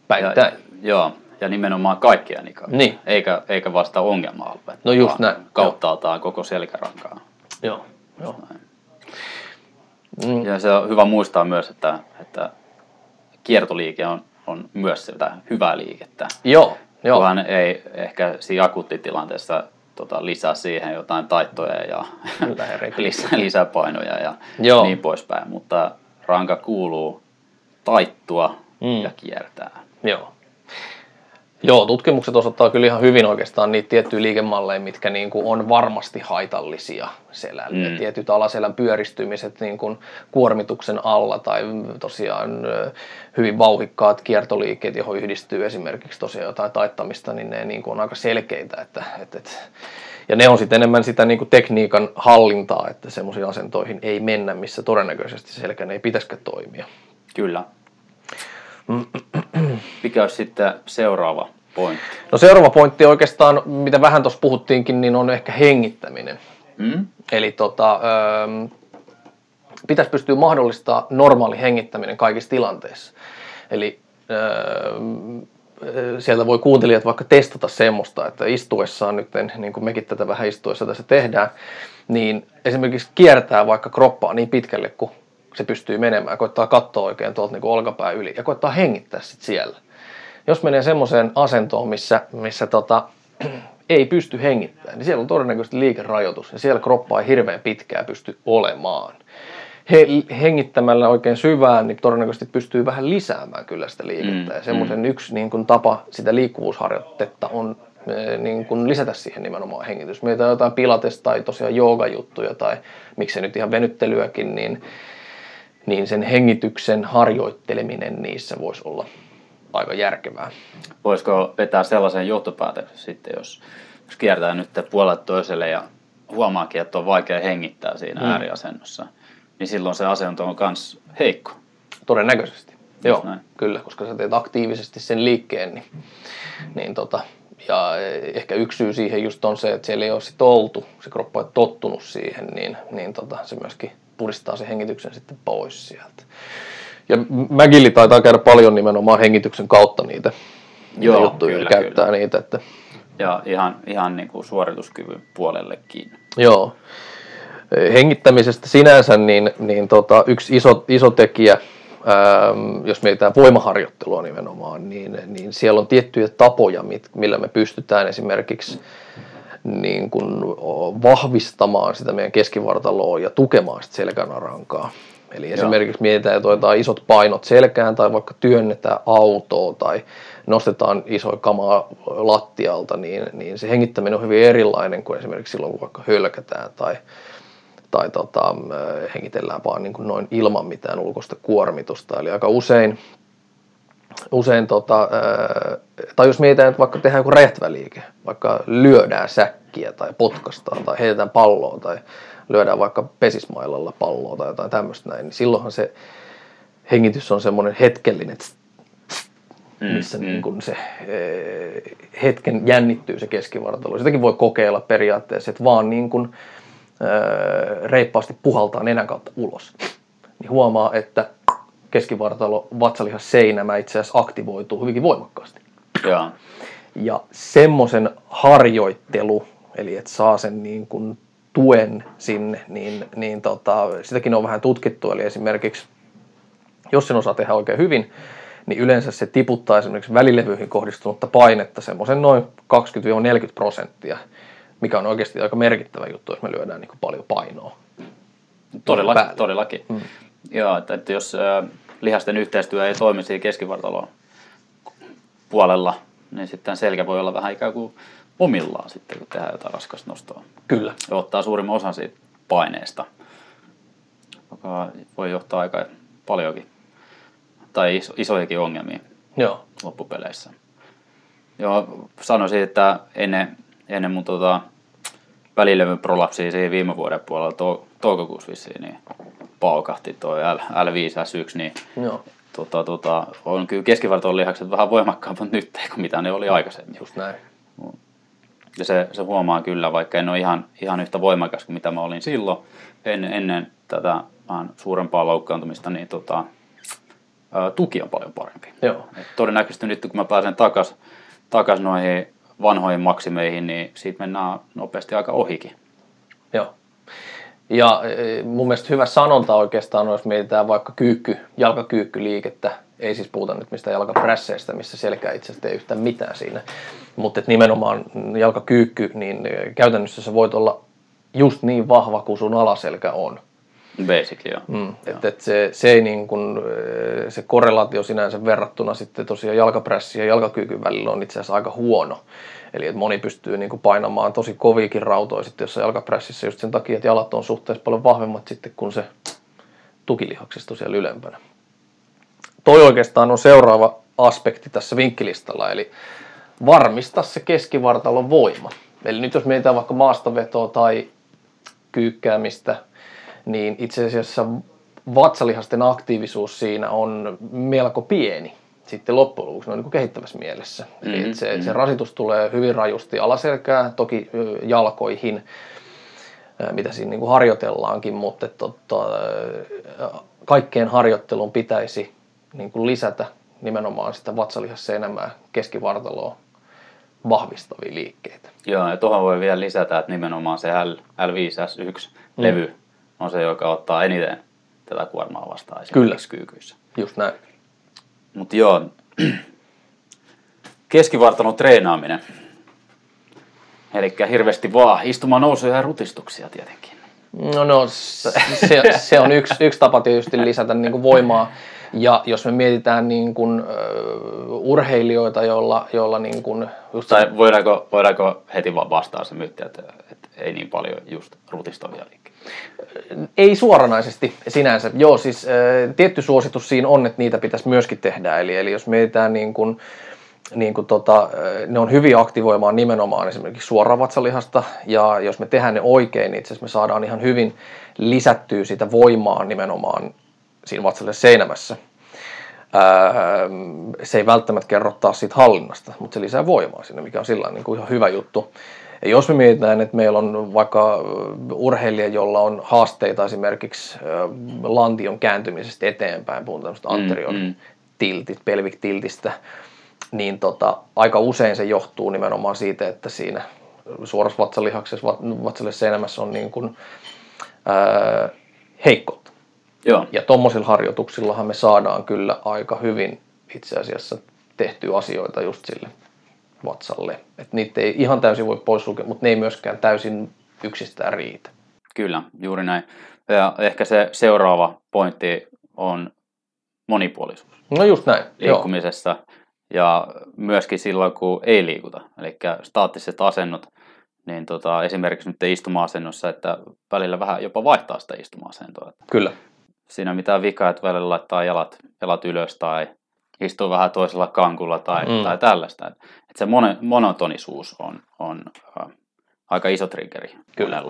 Päivittäin. joo, ja nimenomaan kaikkia nikamia. Niin. Eikä, eikä vasta ongelma-alueita. No just näin, Kauttaaltaan koko selkärankaa. Joo, joo. Ja se on hyvä muistaa myös, että, että kiertoliike on, on myös sitä hyvää liikettä. Joo, joo. Kunhan ei ehkä siinä akuuttitilanteessa tota, lisää siihen jotain taittoja ja lisää, lisäpainoja ja Joo. niin poispäin. Mutta ranka kuuluu taittua Mm. ja kiertää. Joo. Joo, tutkimukset osoittaa kyllä ihan hyvin oikeastaan niitä tiettyjä liikemalleja, mitkä niin kuin on varmasti haitallisia selälle. Mm. Mm. Tietyt alaselän pyöristymiset niin kuin kuormituksen alla tai tosiaan hyvin vauhikkaat kiertoliikkeet, johon yhdistyy esimerkiksi tosiaan jotain taittamista, niin ne niin kuin on aika selkeitä. Että, et, et, ja ne on sitten enemmän sitä niin kuin tekniikan hallintaa, että semmoisiin asentoihin ei mennä, missä todennäköisesti selkän ei pitäisikään toimia. Kyllä. Mikä olisi sitten seuraava pointti? No seuraava pointti oikeastaan, mitä vähän tuossa puhuttiinkin, niin on ehkä hengittäminen. Mm? Eli tota, pitäisi pystyä mahdollistaa normaali hengittäminen kaikissa tilanteissa. Eli sieltä voi kuuntelijat vaikka testata semmoista, että istuessaan nyt, niin kuin mekin tätä vähän istuessa tässä tehdään, niin esimerkiksi kiertää vaikka kroppaa niin pitkälle, kuin se pystyy menemään, koittaa katsoa oikein tuolta niin olkapää yli ja koittaa hengittää sit siellä. Jos menee semmoiseen asentoon, missä, missä tota, ei pysty hengittämään, niin siellä on todennäköisesti liikerajoitus ja siellä kroppa ei hirveän pitkään pysty olemaan. he, hengittämällä oikein syvään, niin todennäköisesti pystyy vähän lisäämään kyllä sitä liikettä. Mm, Ja semmoisen mm. yksi niin kuin, tapa sitä liikkuvuusharjoitetta on eh, niin kuin lisätä siihen nimenomaan hengitys. Meitä on jotain pilates tai tosiaan joogajuttuja tai miksei nyt ihan venyttelyäkin, niin, niin sen hengityksen harjoitteleminen niissä voisi olla aika järkevää. Voisiko vetää sellaisen johtopäätöksen sitten, jos, jos kiertää nyt puolelle toiselle ja huomaakin, että on vaikea hengittää siinä mm. ääriasennossa, niin silloin se asento on myös heikko. Todennäköisesti. Just Joo, näin. kyllä, koska sä teet aktiivisesti sen liikkeen, niin, niin tota, ja ehkä yksi syy siihen just on se, että siellä ei ole sit oltu, se kroppa on tottunut siihen, niin, niin tota, se myöskin puristaa sen hengityksen sitten pois sieltä. Ja Mägilli taitaa käydä paljon nimenomaan hengityksen kautta niitä, Joo, niitä juttuja kyllä, käyttää kyllä. niitä. Että... Ja ihan, ihan niin kuin suorituskyvyn puolellekin. Joo. Hengittämisestä sinänsä niin, niin tota, yksi iso, iso tekijä, ähm, jos mietitään voimaharjoittelua nimenomaan, niin, niin siellä on tiettyjä tapoja, millä me pystytään esimerkiksi niin kuin vahvistamaan sitä meidän keskivartaloa ja tukemaan sitä selkänarankaa. Eli esimerkiksi mietitään, että otetaan isot painot selkään tai vaikka työnnetään autoa tai nostetaan isoja kamaa lattialta, niin, niin se hengittäminen on hyvin erilainen kuin esimerkiksi silloin, kun vaikka hölkätään tai, tai tota, hengitellään vaan niin kuin noin ilman mitään ulkoista kuormitusta. Eli aika usein, usein tota, tai jos mietitään, että vaikka tehdään joku räjähtävä vaikka lyödään säkkiä tai potkastaan tai heitetään palloa tai lyödään vaikka pesismailalla palloa tai jotain tämmöistä näin, niin silloinhan se hengitys on semmoinen hetkellinen, mm, missä mm. niin kuin se eh, hetken jännittyy se keskivartalo. Sitäkin voi kokeilla periaatteessa, että vaan niin kuin, eh, reippaasti puhaltaa nenän kautta ulos. Niin huomaa, että keskivartalo, vatsalihas seinämä itse asiassa aktivoituu hyvinkin voimakkaasti. Ja, ja semmoisen harjoittelu, eli että saa sen niin kuin tuen sinne, niin, niin tota, sitäkin on vähän tutkittu. Eli esimerkiksi, jos sen osaa tehdä oikein hyvin, niin yleensä se tiputtaa esimerkiksi välilevyihin kohdistunutta painetta semmoisen noin 20-40 prosenttia, mikä on oikeasti aika merkittävä juttu, jos me lyödään niin paljon painoa. Todellakin. todellakin. Hmm. Joo, että, että jos lihasten yhteistyö ei toimi siinä keskivartalon puolella, niin sitten selkä voi olla vähän ikään kuin omillaan sitten, kun tehdään jotain raskasta nostoa. Kyllä. Ja ottaa suurimman osan siitä paineesta, joka voi johtaa aika paljonkin tai iso, isoihinkin ongelmiin Joo. loppupeleissä. Joo, sanoisin, että ennen, ennen mun tota, välilevyn prolapsia siinä viime vuoden puolella to, toukokuussa vissiin, niin paukahti toi L, L5S1, niin Joo. Tota, tota, on kyllä keskivartalon lihakset vähän voimakkaammat nyt kuin mitä ne oli aikaisemmin. Just näin. Ja se, se huomaa kyllä, vaikka en ole ihan, ihan yhtä voimakas kuin mitä mä olin silloin ennen, ennen tätä vähän suurempaa loukkaantumista, niin tota, ää, tuki on paljon parempi. Joo. Et todennäköisesti nyt kun mä pääsen takaisin takas noihin vanhoihin maksimeihin, niin siitä mennään nopeasti aika ohikin. Joo. Ja e, mun mielestä hyvä sanonta oikeastaan jos mietitään vaikka kyykky, jalkakyykkyliikettä, ei siis puhuta nyt mistä jalkaprässeistä, missä selkä itse asiassa ei yhtään mitään siinä, mutta että nimenomaan jalkakyykky, niin e, käytännössä sä voit olla just niin vahva kuin sun alaselkä on. Basically, joo. Mm, että et se, se, ei niin kun, e, se korrelaatio sinänsä verrattuna sitten tosiaan jalkaprässiin ja jalkakyykyn välillä on itse asiassa aika huono. Eli että moni pystyy niin painamaan tosi koviikin rautoja sitten jossain jalkaprässissä just sen takia, että jalat on suhteessa paljon vahvemmat sitten kuin se tukilihaksisto siellä ylempänä. Toi oikeastaan on seuraava aspekti tässä vinkkilistalla, eli varmista se keskivartalon voima. Eli nyt jos mietitään vaikka maastavetoa tai kyykkäämistä, niin itse asiassa vatsalihasten aktiivisuus siinä on melko pieni sitten loppujen lopuksi noin niin kehittävässä mielessä. Mm-hmm. Eli se, mm-hmm. se rasitus tulee hyvin rajusti alaselkään, toki jalkoihin, mitä siinä niin kuin harjoitellaankin, mutta totta, kaikkeen harjoitteluun pitäisi niin kuin lisätä nimenomaan sitä vatsalihassa keskivartaloa vahvistavia liikkeitä. Joo, ja tuohon voi vielä lisätä, että nimenomaan se L, L5S1-levy mm. on se, joka ottaa eniten tätä kuormaa vastaan esimerkiksi Kyllä. kyykyissä. Just näin. Mutta joo, keskivartalon treenaaminen. Eli hirveästi vaan istumaan nousuja ja rutistuksia tietenkin. No, no se, se on yksi, yksi tapa tietysti lisätä niin kuin voimaa. Ja jos me mietitään niin kuin, uh, urheilijoita, joilla, joilla niin kuin just... Tai voidaanko, voidaanko heti vaan vastaa se myytti, että, että ei niin paljon just rutistavia liikkeitä? Ei suoranaisesti sinänsä. Joo, siis äh, tietty suositus siinä on, että niitä pitäisi myöskin tehdä. Eli, eli jos mietitään niin kuin, niin kuin tota, ne on hyvin aktivoimaan nimenomaan esimerkiksi suoravatsalihasta, ja jos me tehdään ne oikein, niin itse asiassa me saadaan ihan hyvin lisättyä sitä voimaa nimenomaan siinä vatsalle seinämässä. se ei välttämättä kerro taas siitä hallinnasta, mutta se lisää voimaa sinne, mikä on sillä niin kuin ihan hyvä juttu. Ja jos me mietitään, että meillä on vaikka urheilija, jolla on haasteita esimerkiksi lantion kääntymisestä eteenpäin, puhutaan tämmöistä anterior mm, mm. tiltit, pelvic tiltistä, niin tota, aika usein se johtuu nimenomaan siitä, että siinä suorassa vatsalihaksessa, vatsallisessa seinämässä on niin kuin, ää, heikkoutta. Joo. Ja tuommoisilla harjoituksillahan me saadaan kyllä aika hyvin itse asiassa tehtyä asioita just sille vatsalle. Että niitä ei ihan täysin voi poissulkea, mutta ne ei myöskään täysin yksistään riitä. Kyllä, juuri näin. Ja ehkä se seuraava pointti on monipuolisuus. No just näin. Liikkumisessa. Joo ja myöskin silloin, kun ei liikuta. Eli staattiset asennot, niin tota, esimerkiksi nyt istuma-asennossa, että välillä vähän jopa vaihtaa sitä istuma-asentoa. Kyllä. Siinä on mitään vikaa, että välillä laittaa jalat, jalat ylös tai istuu vähän toisella kankulla tai, mm. tai tällaista. Että se monotonisuus on, on äh, aika iso triggeri Kyllä.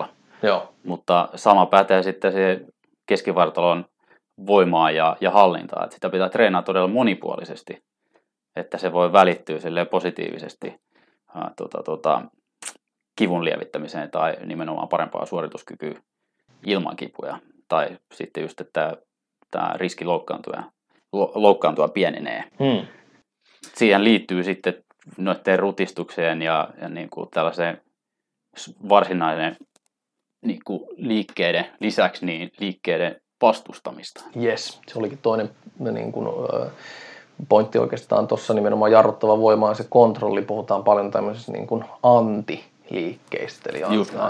Joo. Mutta sama pätee sitten se keskivartalon voimaa ja, ja hallintaa. Että sitä pitää treenaa todella monipuolisesti että se voi välittyä positiivisesti ää, tota, tota, kivun lievittämiseen tai nimenomaan parempaa suorituskykyä ilman kipuja. Tai sitten just, että tämä riski loukkaantua, loukkaantua pienenee. Hmm. Siihen liittyy sitten noiden rutistukseen ja, ja niin kuin tällaiseen varsinainen niin kuin liikkeiden lisäksi niin liikkeiden vastustamista. Yes, se olikin toinen niin kuin, pointti oikeastaan tuossa nimenomaan jarruttava voima on se kontrolli. Puhutaan paljon tämmöisistä niin kuin anti-liikkeistä, eli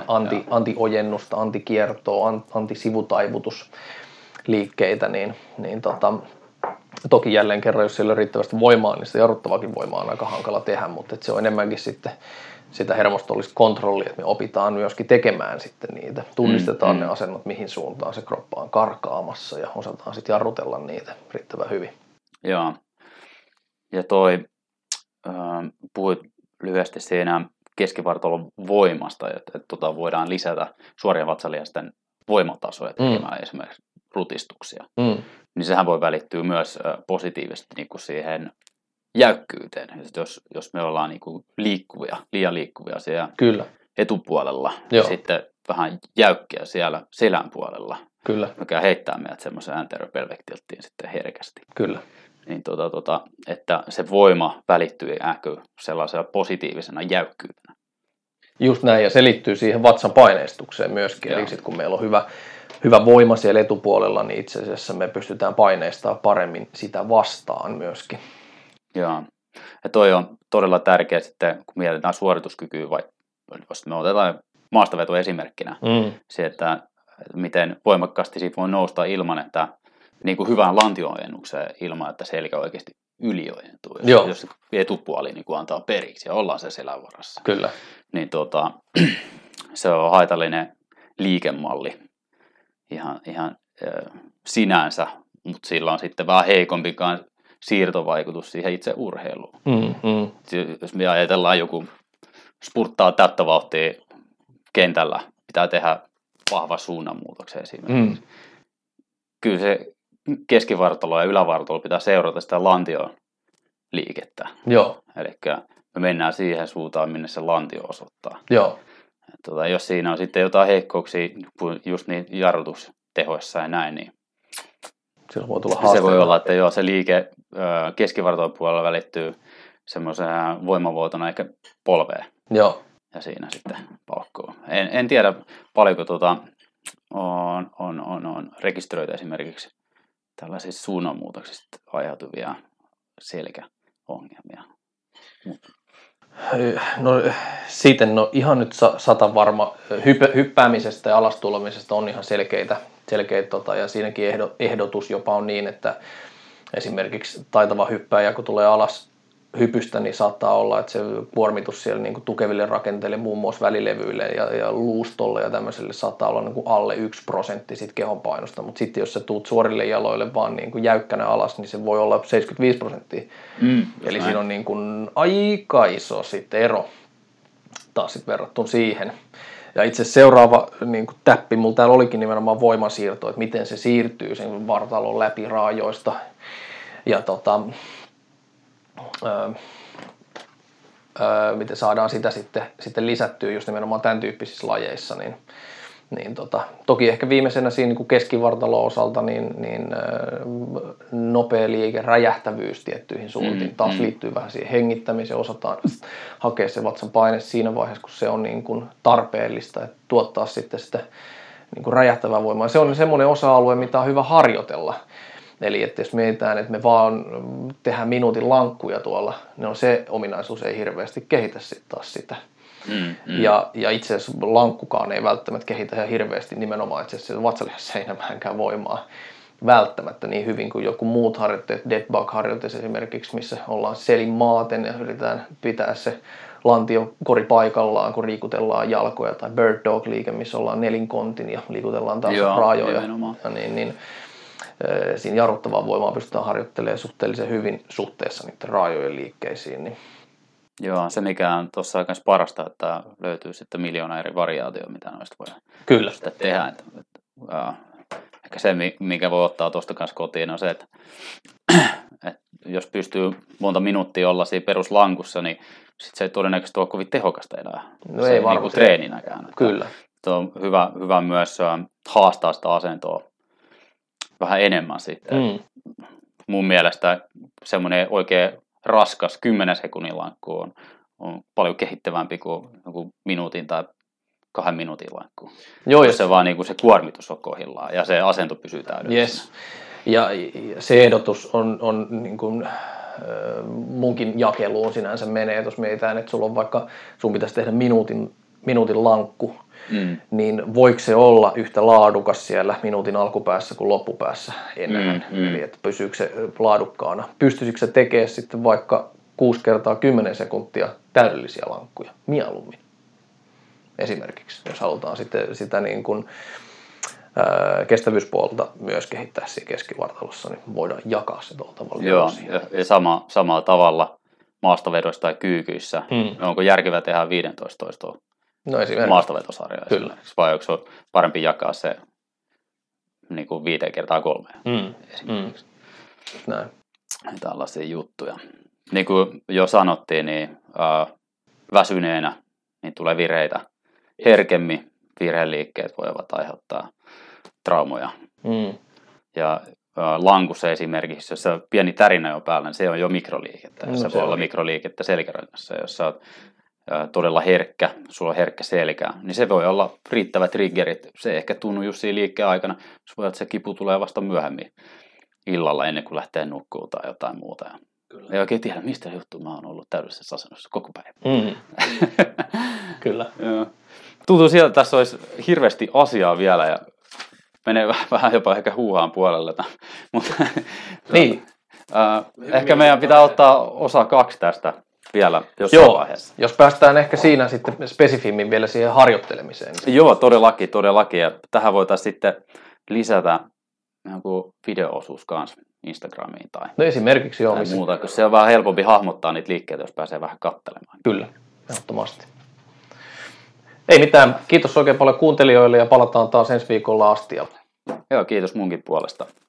anti, anti-ojennusta, antikiertoa, antisivutaivutusliikkeitä, niin, niin tota, toki jälleen kerran, jos siellä on riittävästi voimaa, niin sitä jarruttavakin voimaa on aika hankala tehdä, mutta se on enemmänkin sitten sitä hermostollista kontrollia, että me opitaan myöskin tekemään sitten niitä. Tunnistetaan mm, ne mm. asennot, mihin suuntaan se kroppa on karkaamassa ja osataan sitten jarrutella niitä riittävän hyvin. Joo. Ja toi, äh, puhuit lyhyesti siinä keskivartalon voimasta, että, että tota voidaan lisätä suorien vatsalihasten voimatasoja mm. tekemään mm. esimerkiksi rutistuksia. Mm. Niin sehän voi välittyä myös positiivisesti niin kuin siihen jäykkyyteen. Jos, jos me ollaan niin kuin liikkuvia, liian liikkuvia siellä Kyllä. etupuolella, Joo. ja sitten vähän jäykkiä siellä selän puolella, Kyllä. mikä heittää meidät semmoisen anteropelvektilttiin sitten herkästi. Kyllä niin tota, tota, että se voima välittyy äky sellaisena positiivisena jäykkyytenä. Just näin, ja se liittyy siihen vatsan paineistukseen myöskin. Joo. Eli sit, kun meillä on hyvä, hyvä voima siellä etupuolella, niin itse asiassa me pystytään paineistamaan paremmin sitä vastaan myöskin. Joo. Ja toi on todella tärkeä sitten, kun mietitään suorituskykyä, vai jos me otetaan maastaveto esimerkkinä, mm. se, että miten voimakkaasti siitä voi nousta ilman, että niin kuin hyvään lantioajennukseen ilman, että selkä oikeasti yliojentuu. Jos, Joo. jos etupuoli niin kuin antaa periksi ja ollaan se selän varassa. Kyllä. Niin tota, se on haitallinen liikemalli ihan, ihan äh, sinänsä, mutta sillä on sitten vähän heikompikaan siirtovaikutus siihen itse urheiluun. Mm, mm. Jos me ajatellaan joku spurttaa täyttä vauhtia kentällä, pitää tehdä vahva suunnanmuutoksen esimerkiksi. Mm. Kyllä se keskivartalo ja ylävartalo pitää seurata sitä lantio liikettä. Joo. Eli me mennään siihen suuntaan, minne se lantio osoittaa. Joo. Tota, jos siinä on sitten jotain heikkouksia, just niin jarrutustehoissa ja näin, niin Silloin voi tulla Se voi olla, että joo, se liike keskivartalon puolella välittyy semmoisen voimavuotona ehkä polveen. Joo. Ja siinä sitten paukkuu. En, en tiedä paljonko tuota, on, on, on, on rekisteröity esimerkiksi tällaisista suunnanmuutoksista aiheutuvia selkäongelmia. No sitten no ihan nyt sata varma. Hyppä, hyppäämisestä ja alastulomisesta on ihan selkeitä, selkeitä tota, ja siinäkin ehdotus jopa on niin, että esimerkiksi taitava hyppääjä, kun tulee alas hypystä, niin saattaa olla, että se kuormitus siellä niin kuin tukeville rakenteille, muun muassa välilevyille ja, ja luustolle ja tämmöiselle saattaa olla niin kuin alle 1 prosentti sit kehon painosta, mutta sitten jos sä tuut suorille jaloille vaan niin kuin jäykkänä alas, niin se voi olla 75 prosenttia. Mm, Eli näin. siinä on niin kuin aika iso sitten ero taas sitten verrattuna siihen. Ja itse seuraava niin kuin täppi, mulla täällä olikin nimenomaan voimasiirto, että miten se siirtyy sen vartalon läpi raajoista. Ja tota, öö, öö, miten saadaan sitä sitten, sitten lisättyä just nimenomaan tämän tyyppisissä lajeissa, niin, niin tota, toki ehkä viimeisenä siinä niin keskivartalon osalta niin, niin öö, nopea liike, räjähtävyys tiettyihin suuntiin. Mm, Taas mm. liittyy vähän siihen hengittämiseen, osataan hakea se vatsan paine siinä vaiheessa, kun se on niin kuin tarpeellista, että tuottaa sitten sitä niin kuin räjähtävää voimaa. Se on semmoinen osa-alue, mitä on hyvä harjoitella. Eli että jos mietitään, että me vaan tehdään minuutin lankkuja tuolla, niin on se ominaisuus ei hirveästi kehitä sitten taas sitä. Mm, mm. Ja, ja itse asiassa lankkukaan ei välttämättä kehitä ihan hirveästi nimenomaan itse asiassa vatsalihassa ei vähänkään voimaa välttämättä niin hyvin kuin joku muut harjoitteet, dead bug harjoitteet esimerkiksi, missä ollaan selin maaten ja yritetään pitää se lantio kori paikallaan, kun liikutellaan jalkoja, tai bird dog liike, missä ollaan nelinkontin ja liikutellaan taas Joo, raajoja. Ja niin, niin, siinä jarruttavaa voimaa pystytään harjoittelemaan suhteellisen hyvin suhteessa niiden raajojen liikkeisiin. Niin. Joo, se mikä on tuossa aika parasta, että löytyy sitten miljoona eri variaatioita, mitä noista voi Kyllä. tehdä. Että, että, ehkä se, mikä voi ottaa tuosta kanssa kotiin, on se, että, että jos pystyy monta minuuttia olla siinä peruslankussa, niin sit se ei todennäköisesti ole kovin tehokasta enää. No se ei varmasti. Niin treeninäkään. Kyllä. Se on hyvä, hyvä myös haastaa sitä asentoa vähän enemmän sitten. Mm. Mun mielestä semmoinen oikein raskas 10 sekunnin lankku on, on paljon kehittävämpi kuin joku minuutin tai kahden minuutin lankku. Joo, jos se vaan niin kuin se kuormitus on kohdillaan ja se asento pysyy täydessä. Yes. Ja, se ehdotus on, on niin kuin, munkin jakeluun sinänsä menee, jos mietitään, että sulla on vaikka, sun pitäisi tehdä minuutin, minuutin lankku, mm. niin voiko se olla yhtä laadukas siellä minuutin alkupäässä kuin loppupäässä enemmän? Mm, mm. Eli että pysyykö se laadukkaana? Pystyisikö se tekemään sitten vaikka 6 kertaa 10 sekuntia täydellisiä lankkuja mieluummin? Esimerkiksi, jos halutaan sitten sitä niin kuin, ää, kestävyyspuolta myös kehittää siinä keskivartalossa, niin voidaan jakaa se tuolla tavalla. Joo, ja, ja sama, samalla tavalla maastavedoissa tai kyykyissä. Hmm. Onko järkevää tehdä 15 toistoa No esimerkiksi. Maastovetosarja Kyllä. esimerkiksi. Vai onko se parempi jakaa se niin kuin viiteen kertaa kolmeen mm. esimerkiksi. Mm. Näin. Tällaisia juttuja. Niin kuin jo sanottiin, niin äh, väsyneenä niin tulee vireitä herkemmin. Virheliikkeet voivat aiheuttaa traumoja. Mm. Ja äh, lankussa esimerkiksi, jos se pieni tärinä on päällä, niin se on jo mikroliikettä. No, se, se voi olla mikroliikettä selkärangassa. Jos sä oot todella herkkä, sulla on herkkä selkä, niin se voi olla riittävät triggerit. Se ei ehkä tunnu just siinä liikkeen aikana, jos voi että se kipu tulee vasta myöhemmin illalla ennen kuin lähtee nukkuun tai jotain muuta. Kyllä. Ei oikein tiedä, mistä juttu mä oon ollut täydellisessä asennossa koko päivä. Mm. Kyllä. Tuntuu sieltä, että tässä olisi hirveästi asiaa vielä ja menee vähän jopa ehkä huuhaan puolelle. Mutta, niin. äh, ehkä meidän pitää ottaa osa kaksi tästä vielä jossain Joo, vaiheessa. jos päästään ehkä siinä sitten spesifimmin vielä siihen harjoittelemiseen. Niin Joo, todellakin, todellakin. Ja tähän voitaisiin sitten lisätä joku videoosuus kanssa Instagramiin tai, no esimerkiksi joo, tai missä... muuta, koska se on vähän helpompi hahmottaa niitä liikkeitä, jos pääsee vähän kattelemaan. Kyllä, ehdottomasti. Ei mitään. Kiitos oikein paljon kuuntelijoille ja palataan taas ensi viikolla asti. Joo, kiitos munkin puolesta.